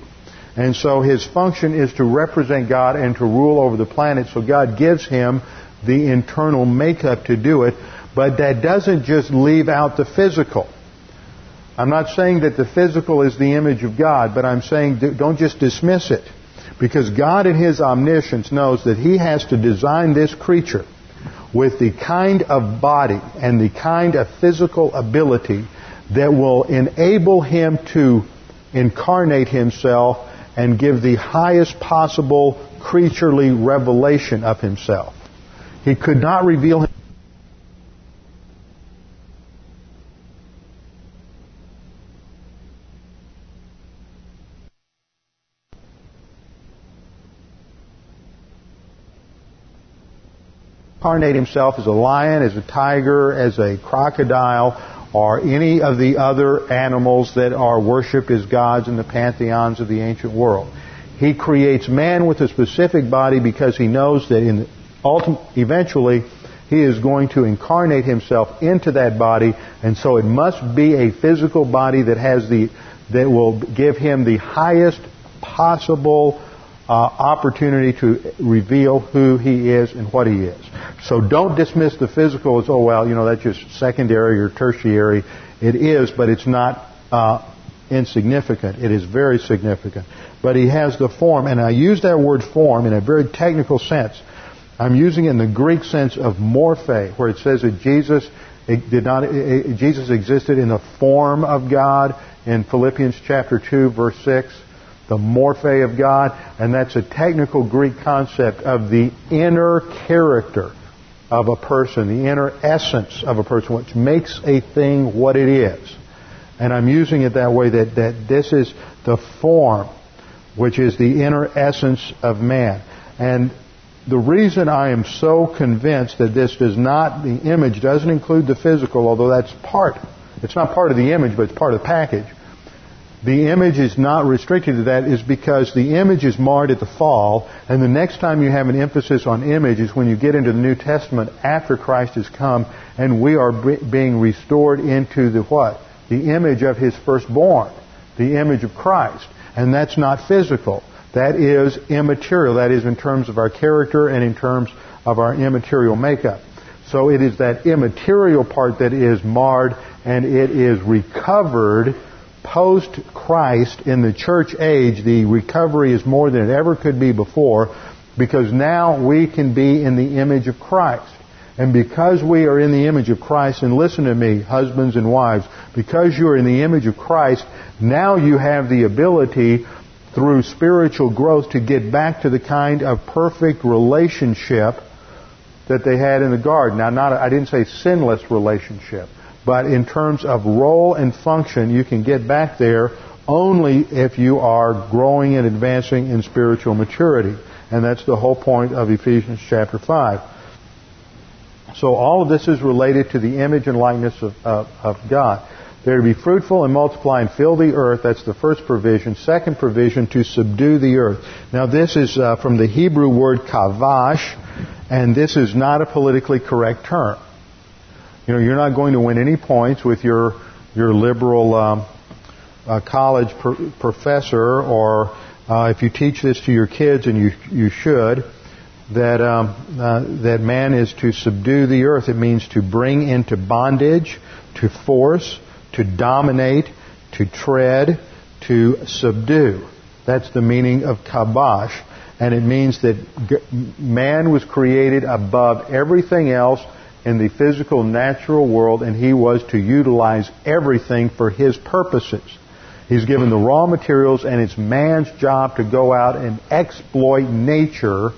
And so his function is to represent God and to rule over the planet. So God gives him the internal makeup to do it, but that doesn't just leave out the physical. I'm not saying that the physical is the image of God, but I'm saying don't just dismiss it. Because God in His omniscience knows that He has to design this creature with the kind of body and the kind of physical ability that will enable Him to incarnate Himself and give the highest possible creaturely revelation of Himself. He could not reveal himself. incarnate himself as a lion, as a tiger, as a crocodile, or any of the other animals that are worshipped as gods in the pantheons of the ancient world. He creates man with a specific body because he knows that in eventually, he is going to incarnate himself into that body, and so it must be a physical body that has the that will give him the highest possible uh, opportunity to reveal who he is and what he is. So don't dismiss the physical as oh well, you know that's just secondary or tertiary. It is, but it's not uh, insignificant. It is very significant. But he has the form, and I use that word form in a very technical sense I'm using it in the Greek sense of morphe, where it says that Jesus did not Jesus existed in the form of God in Philippians chapter 2 verse 6, the morphe of God, and that's a technical Greek concept of the inner character of a person, the inner essence of a person, which makes a thing what it is. And I'm using it that way that, that this is the form, which is the inner essence of man. And the reason I am so convinced that this does not, the image doesn't include the physical, although that's part, it's not part of the image, but it's part of the package. The image is not restricted to that is because the image is marred at the fall, and the next time you have an emphasis on image is when you get into the New Testament after Christ has come, and we are being restored into the what? The image of His firstborn, the image of Christ. And that's not physical. That is immaterial. That is in terms of our character and in terms of our immaterial makeup. So it is that immaterial part that is marred and it is recovered post Christ in the church age. The recovery is more than it ever could be before because now we can be in the image of Christ. And because we are in the image of Christ, and listen to me, husbands and wives, because you are in the image of Christ, now you have the ability through spiritual growth to get back to the kind of perfect relationship that they had in the garden. Now, not, I didn't say sinless relationship, but in terms of role and function, you can get back there only if you are growing and advancing in spiritual maturity. And that's the whole point of Ephesians chapter 5. So all of this is related to the image and likeness of, of, of God. They're to be fruitful and multiply and fill the earth. That's the first provision. Second provision, to subdue the earth. Now this is uh, from the Hebrew word kavash, and this is not a politically correct term. You know, you're not going to win any points with your your liberal um, uh, college professor, or uh, if you teach this to your kids, and you you should, that um, uh, that man is to subdue the earth. It means to bring into bondage, to force, to dominate, to tread, to subdue. That's the meaning of kabash. And it means that man was created above everything else in the physical natural world and he was to utilize everything for his purposes. He's given the raw materials and it's man's job to go out and exploit nature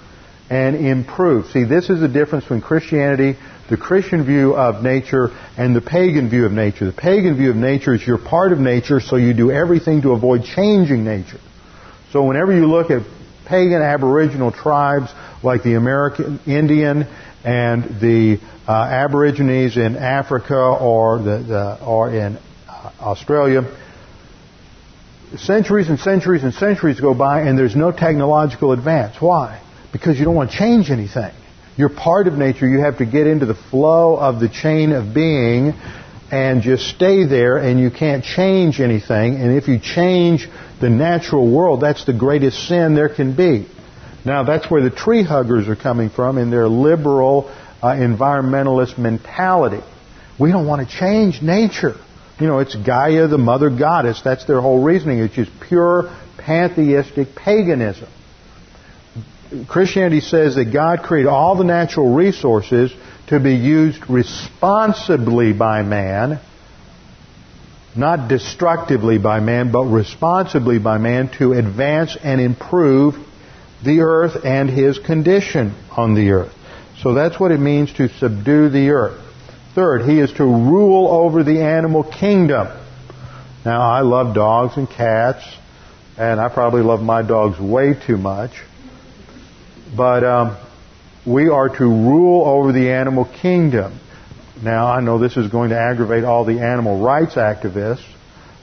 and improve. See, this is the difference between Christianity, the Christian view of nature, and the pagan view of nature. The pagan view of nature is you're part of nature, so you do everything to avoid changing nature. So whenever you look at pagan aboriginal tribes like the American Indian and the uh, Aborigines in Africa or the, the or in uh, Australia, centuries and centuries and centuries go by and there's no technological advance. Why? Because you don't want to change anything. You're part of nature. You have to get into the flow of the chain of being and just stay there and you can't change anything. And if you change the natural world, that's the greatest sin there can be. Now that's where the tree huggers are coming from in their liberal uh, environmentalist mentality. We don't want to change nature. You know, it's Gaia, the mother goddess. That's their whole reasoning. It's just pure pantheistic paganism. Christianity says that God created all the natural resources to be used responsibly by man, not destructively by man, but responsibly by man to advance and improve the earth and his condition on the earth. So that's what it means to subdue the earth. Third, he is to rule over the animal kingdom. Now, I love dogs and cats, and I probably love my dogs way too much. But um, we are to rule over the animal kingdom. Now, I know this is going to aggravate all the animal rights activists,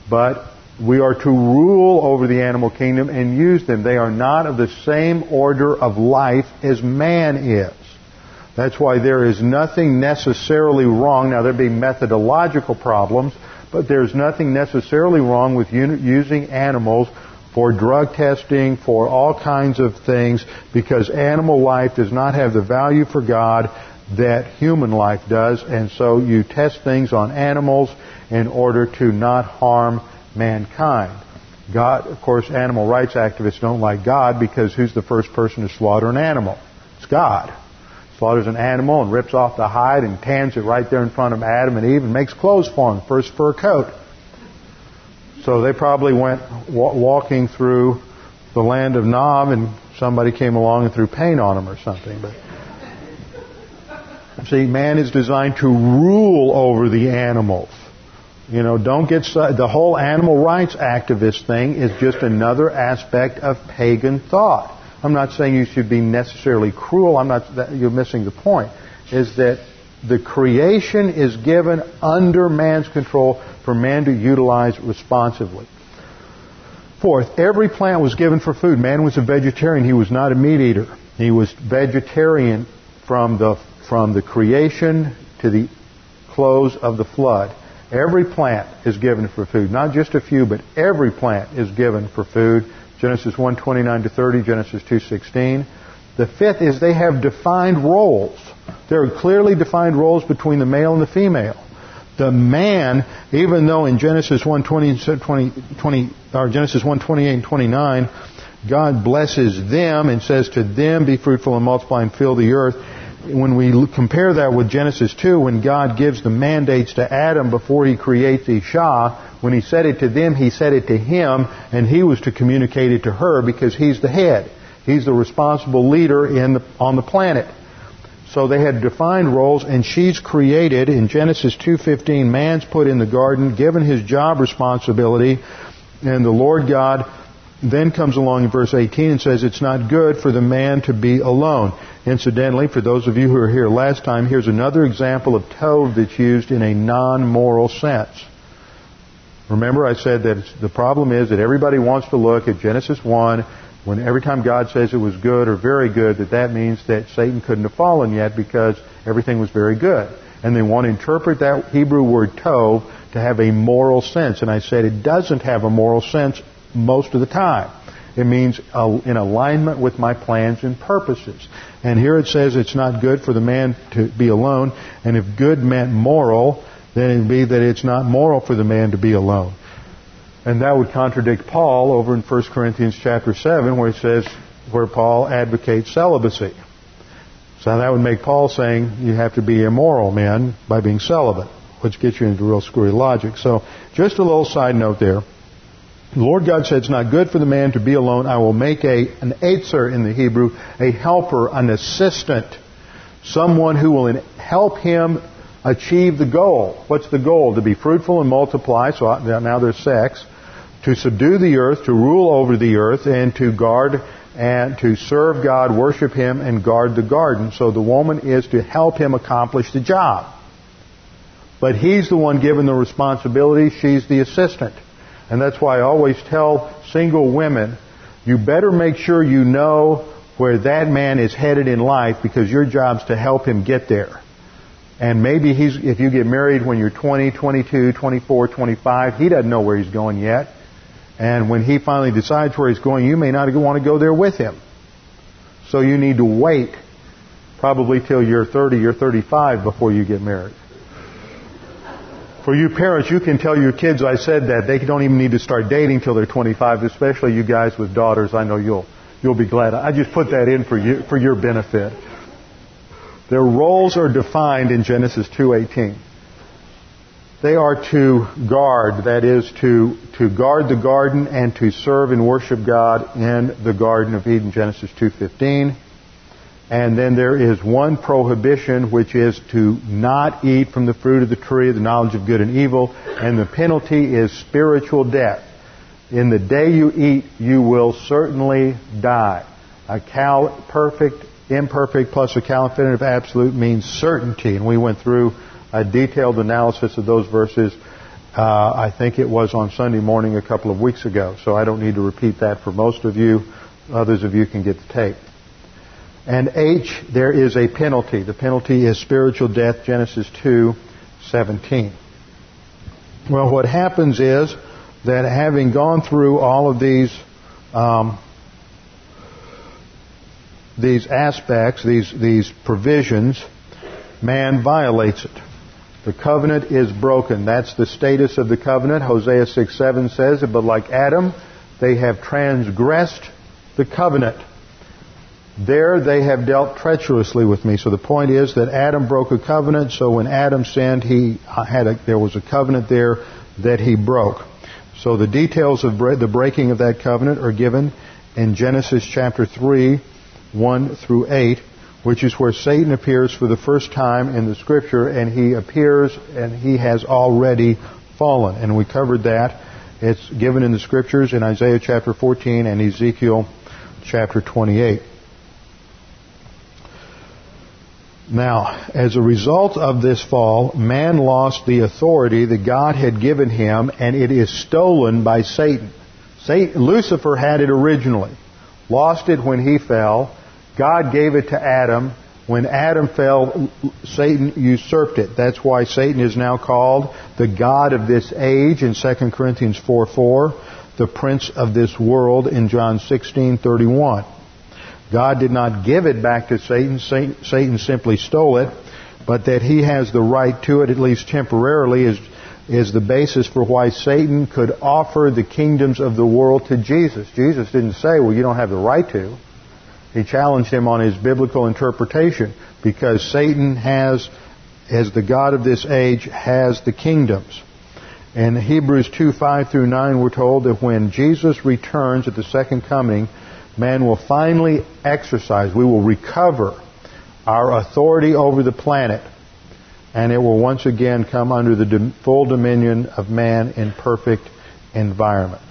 but we are to rule over the animal kingdom and use them. They are not of the same order of life as man is. That's why there is nothing necessarily wrong. Now, there'd be methodological problems, but there's nothing necessarily wrong with using animals for drug testing, for all kinds of things, because animal life does not have the value for God that human life does, and so you test things on animals in order to not harm mankind. God, of course, animal rights activists don't like God because who's the first person to slaughter an animal? It's God slaughters an animal and rips off the hide and tans it right there in front of Adam and Eve and makes clothes for them, first fur coat. So they probably went walking through the land of Nod and somebody came along and threw paint on them or something. But see, man is designed to rule over the animals. You know, don't get the whole animal rights activist thing is just another aspect of pagan thought. I'm not saying you should be necessarily cruel. I'm not. You're missing the point. Is that the creation is given under man's control for man to utilize responsively. Fourth, every plant was given for food. Man was a vegetarian. He was not a meat eater. He was vegetarian from the from the creation to the close of the flood. Every plant is given for food. Not just a few, but every plant is given for food. Genesis 1:29 to 30, Genesis 2:16. The fifth is they have defined roles. There are clearly defined roles between the male and the female. The man, even though in Genesis 1:20 20, 20, or Genesis 1:28 and 29, God blesses them and says to them, "Be fruitful and multiply and fill the earth." When we compare that with Genesis 2, when God gives the mandates to Adam before he creates Isha, when he said it to them, he said it to him, and he was to communicate it to her because he's the head. He's the responsible leader in the, on the planet. So they had defined roles, and she's created in Genesis 2:15. Man's put in the garden, given his job responsibility, and the Lord God then comes along in verse 18 and says it's not good for the man to be alone. Incidentally, for those of you who were here last time, here's another example of tov that's used in a non-moral sense. Remember I said that the problem is that everybody wants to look at Genesis 1 when every time God says it was good or very good, that that means that Satan couldn't have fallen yet because everything was very good. And they want to interpret that Hebrew word tov to have a moral sense. And I said it doesn't have a moral sense most of the time. It means uh, in alignment with my plans and purposes. And here it says it's not good for the man to be alone. And if good meant moral, then it would be that it's not moral for the man to be alone. And that would contradict Paul over in 1 Corinthians chapter 7 where he says, where Paul advocates celibacy. So that would make Paul saying you have to be immoral, man, by being celibate, which gets you into real screwy logic. So just a little side note there. The Lord God said, It's not good for the man to be alone. I will make a, an ezer in the Hebrew, a helper, an assistant, someone who will help him achieve the goal. What's the goal? To be fruitful and multiply, so now there's sex, to subdue the earth, to rule over the earth, and to guard and to serve God, worship Him, and guard the garden. So the woman is to help him accomplish the job. But he's the one given the responsibility, she's the assistant. And that's why I always tell single women, you better make sure you know where that man is headed in life because your job's to help him get there. And maybe he's, if you get married when you're 20, 22, 24, 25, he doesn't know where he's going yet. And when he finally decides where he's going, you may not want to go there with him. So you need to wait probably till you're 30 or 35 before you get married. For you parents, you can tell your kids I said that. They don't even need to start dating till they're 25, especially you guys with daughters. I know you'll, you'll be glad. I just put that in for you, for your benefit. Their roles are defined in Genesis 2.18. They are to guard, that is to, to guard the garden and to serve and worship God in the Garden of Eden, Genesis 2.15. And then there is one prohibition, which is to not eat from the fruit of the tree of the knowledge of good and evil. And the penalty is spiritual death. In the day you eat, you will certainly die. A Qal perfect, imperfect plus a Qal infinitive absolute means certainty. And we went through a detailed analysis of those verses. Uh, I think it was on Sunday morning a couple of weeks ago. So I don't need to repeat that for most of you. Others of you can get the tape. And H, there is a penalty. The penalty is spiritual death, Genesis 2, 17. Well, what happens is that having gone through all of these um, these aspects, these these provisions, man violates it. The covenant is broken. That's the status of the covenant. Hosea 6 7 says but like Adam, they have transgressed the covenant. There they have dealt treacherously with me. So the point is that Adam broke a covenant. So when Adam sinned, he had a, there was a covenant there that he broke. So the details of the breaking of that covenant are given in Genesis chapter 3, 1 through 8, which is where Satan appears for the first time in the scripture, and he appears and he has already fallen. And we covered that. It's given in the scriptures in Isaiah chapter 14 and Ezekiel chapter 28. Now, as a result of this fall, man lost the authority that God had given him, and it is stolen by Satan. Satan Lucifer had it originally, lost it when he fell. God gave it to Adam. When Adam fell, Satan usurped it. That's why Satan is now called the God of this age in 2 Corinthians 4 4, the prince of this world in John sixteen thirty one. God did not give it back to Satan. Satan simply stole it, but that he has the right to it, at least temporarily, is, is the basis for why Satan could offer the kingdoms of the world to Jesus. Jesus didn't say, well, you don't have the right to. He challenged him on his biblical interpretation because Satan has, as the God of this age, has the kingdoms. In Hebrews 2, 5 through 9, we're told that when Jesus returns at the second coming, man will finally exercise, we will recover our authority over the planet, and it will once again come under the full dominion of man in perfect environment.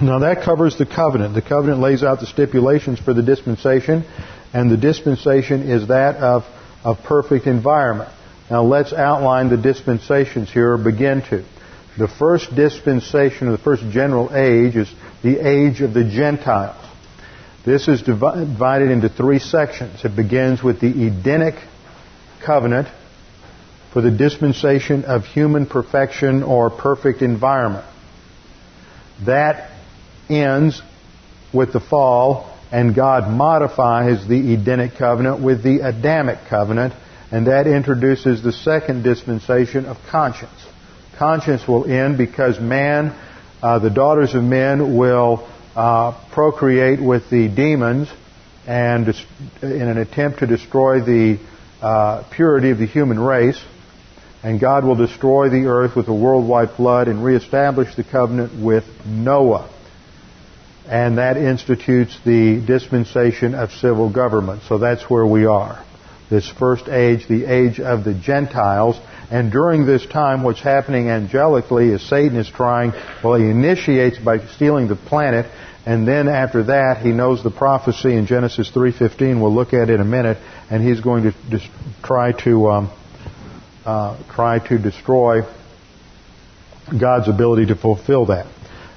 Now that covers the covenant. The covenant lays out the stipulations for the dispensation, and the dispensation is that of, of perfect environment. Now let's outline the dispensations here, or begin to. The first dispensation, or the first general age, is the age of the Gentiles. This is divided into three sections. It begins with the Edenic covenant for the dispensation of human perfection or perfect environment. That ends with the fall, and God modifies the Edenic covenant with the Adamic covenant, and that introduces the second dispensation of conscience. Conscience will end because man uh, the daughters of men will uh, procreate with the demons and in an attempt to destroy the uh, purity of the human race. and God will destroy the earth with a worldwide flood and reestablish the covenant with Noah. And that institutes the dispensation of civil government. So that's where we are. This first age, the age of the Gentiles. And during this time, what's happening angelically is Satan is trying, well, he initiates by stealing the planet, and then after that, he knows the prophecy in Genesis 3.15, we'll look at it in a minute, and he's going to try to um, uh, try to destroy God's ability to fulfill that.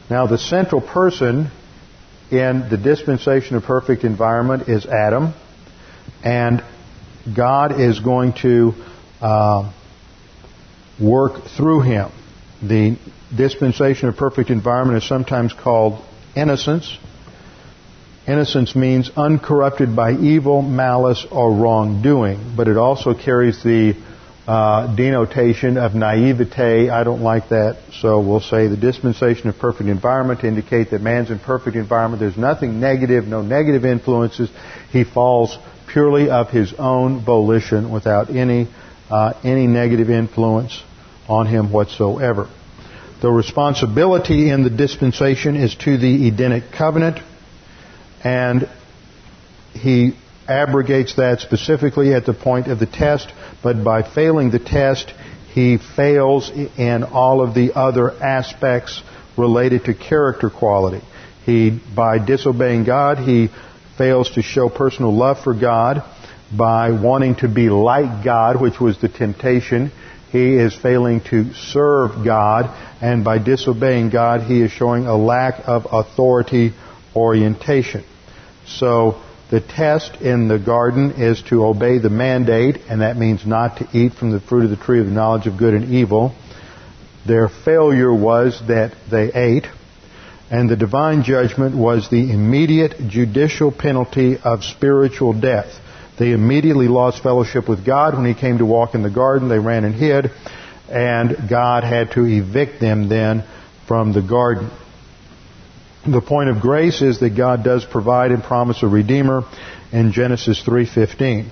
Now, the central person in the dispensation of perfect environment is Adam, and God is going to uh, work through him. The dispensation of perfect environment is sometimes called innocence. Innocence means uncorrupted by evil, malice, or wrongdoing, but it also carries the uh, denotation of naivete. I don't like that, so we'll say the dispensation of perfect environment to indicate that man's in perfect environment. There's nothing negative, no negative influences. He falls purely of his own volition without any uh, any negative influence on him whatsoever. The responsibility in the dispensation is to the Edenic covenant, and he abrogates that specifically at the point of the test, but by failing the test, he fails in all of the other aspects related to character quality. He, by disobeying God, he fails to show personal love for God. By wanting to be like God, which was the temptation, he is failing to serve God. And by disobeying God, he is showing a lack of authority orientation. So, the test in the garden is to obey the mandate, and that means not to eat from the fruit of the tree of the knowledge of good and evil. Their failure was that they ate, and the divine judgment was the immediate judicial penalty of spiritual death. They immediately lost fellowship with God when He came to walk in the garden. They ran and hid, and God had to evict them then from the garden. The point of grace is that God does provide and promise a redeemer in Genesis 3:15.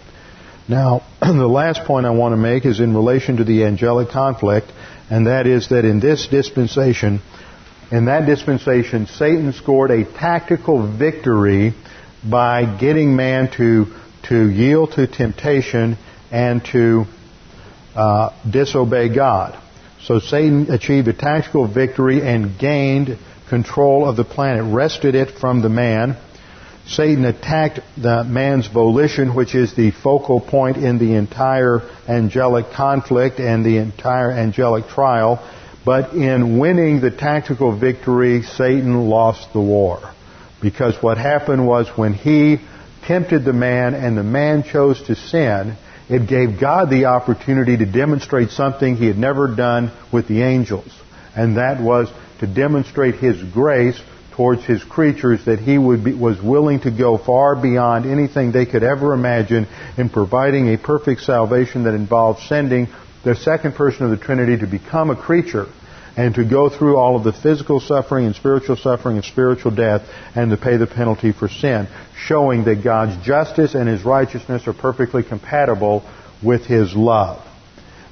Now, the last point I want to make is in relation to the angelic conflict, and that is that in this dispensation, in that dispensation, Satan scored a tactical victory by getting man to, to yield to temptation and to uh, disobey God. So Satan achieved a tactical victory and gained control of the planet, wrested it from the man. Satan attacked the man's volition, which is the focal point in the entire angelic conflict and the entire angelic trial. But in winning the tactical victory, Satan lost the war. Because what happened was when he tempted the man and the man chose to sin, it gave God the opportunity to demonstrate something he had never done with the angels. And that was to demonstrate His grace towards His creatures that He be, was willing to go far beyond anything they could ever imagine in providing a perfect salvation that involved sending the second person of the Trinity to become a creature and to go through all of the physical suffering and spiritual suffering and spiritual death and to pay the penalty for sin, showing that God's justice and His righteousness are perfectly compatible with His love.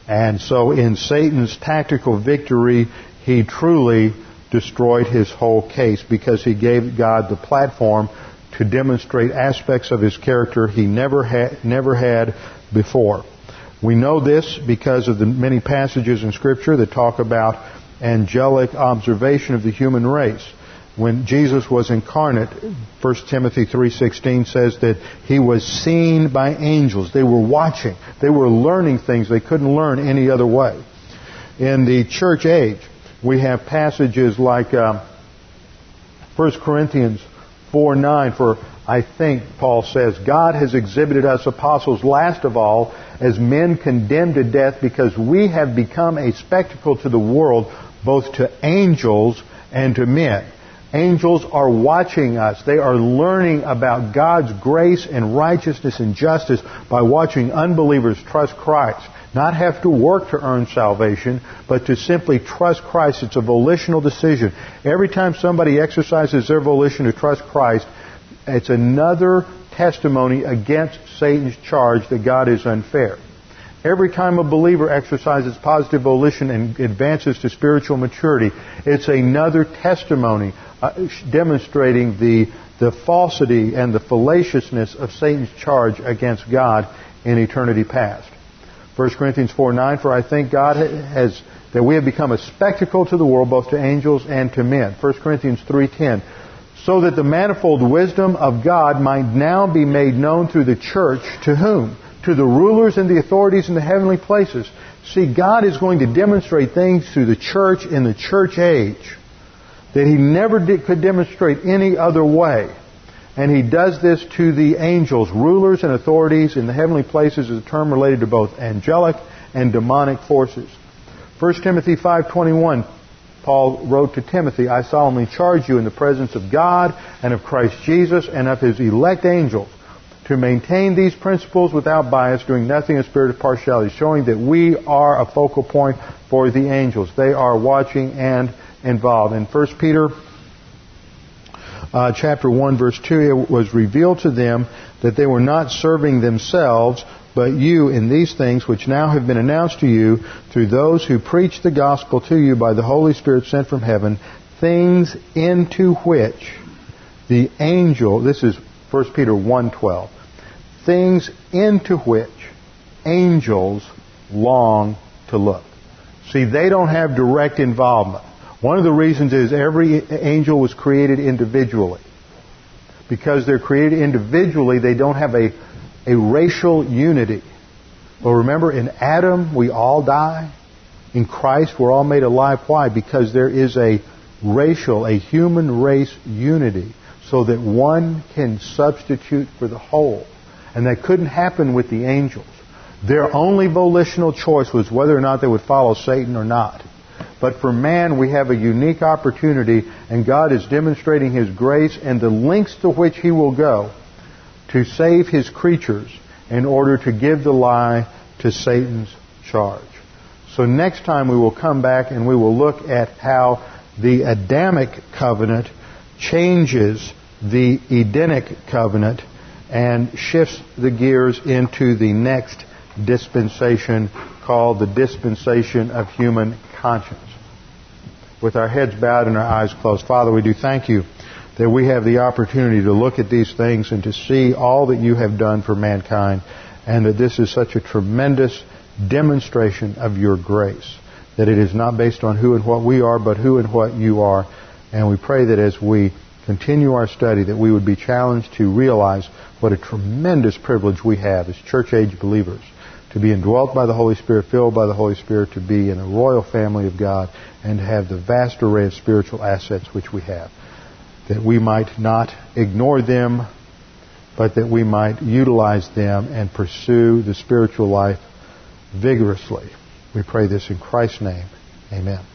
And so in Satan's tactical victory, he truly destroyed his whole case because he gave God the platform to demonstrate aspects of his character he never had, never had before. We know this because of the many passages in Scripture that talk about angelic observation of the human race. When Jesus was incarnate, 1 Timothy 3.16 says that he was seen by angels. They were watching. They were learning things they couldn't learn any other way. In the church age, we have passages like uh, 1 Corinthians 4 9, for I think Paul says, God has exhibited us apostles last of all as men condemned to death because we have become a spectacle to the world, both to angels and to men. Angels are watching us. They are learning about God's grace and righteousness and justice by watching unbelievers trust Christ not have to work to earn salvation, but to simply trust Christ. It's a volitional decision. Every time somebody exercises their volition to trust Christ, it's another testimony against Satan's charge that God is unfair. Every time a believer exercises positive volition and advances to spiritual maturity, it's another testimony uh, demonstrating the, the falsity and the fallaciousness of Satan's charge against God in eternity past. 1 Corinthians 4 9, for I think God has, that we have become a spectacle to the world, both to angels and to men. 1 Corinthians 3.10, so that the manifold wisdom of God might now be made known through the church to whom? To the rulers and the authorities in the heavenly places. See, God is going to demonstrate things through the church in the church age that He never did, could demonstrate any other way. And he does this to the angels, rulers and authorities in the heavenly places is a term related to both angelic and demonic forces. 1 Timothy 5:21 Paul wrote to Timothy, I solemnly charge you in the presence of God and of Christ Jesus and of his elect angels to maintain these principles without bias, doing nothing in spirit of partiality, showing that we are a focal point for the angels. They are watching and involved. In 1 Peter uh, chapter 1 verse 2, it was revealed to them that they were not serving themselves, but you in these things which now have been announced to you through those who preach the gospel to you by the Holy Spirit sent from heaven, things into which the angel, this is 1 Peter 1.12, things into which angels long to look. See, they don't have direct involvement. One of the reasons is every angel was created individually. Because they're created individually, they don't have a, a racial unity. Well, remember, in Adam, we all die. In Christ, we're all made alive. Why? Because there is a racial, a human race unity, so that one can substitute for the whole. And that couldn't happen with the angels. Their only volitional choice was whether or not they would follow Satan or not. But for man, we have a unique opportunity, and God is demonstrating His grace and the lengths to which He will go to save His creatures in order to give the lie to Satan's charge. So next time we will come back and we will look at how the Adamic covenant changes the Edenic covenant and shifts the gears into the next dispensation called the dispensation of human conscience with our heads bowed and our eyes closed. Father, we do thank you that we have the opportunity to look at these things and to see all that you have done for mankind and that this is such a tremendous demonstration of your grace. That it is not based on who and what we are, but who and what you are. And we pray that as we continue our study, that we would be challenged to realize what a tremendous privilege we have as church age believers to be indwelt by the Holy Spirit, filled by the Holy Spirit, to be in a royal family of God, and to have the vast array of spiritual assets which we have. That we might not ignore them, but that we might utilize them and pursue the spiritual life vigorously. We pray this in Christ's name. Amen.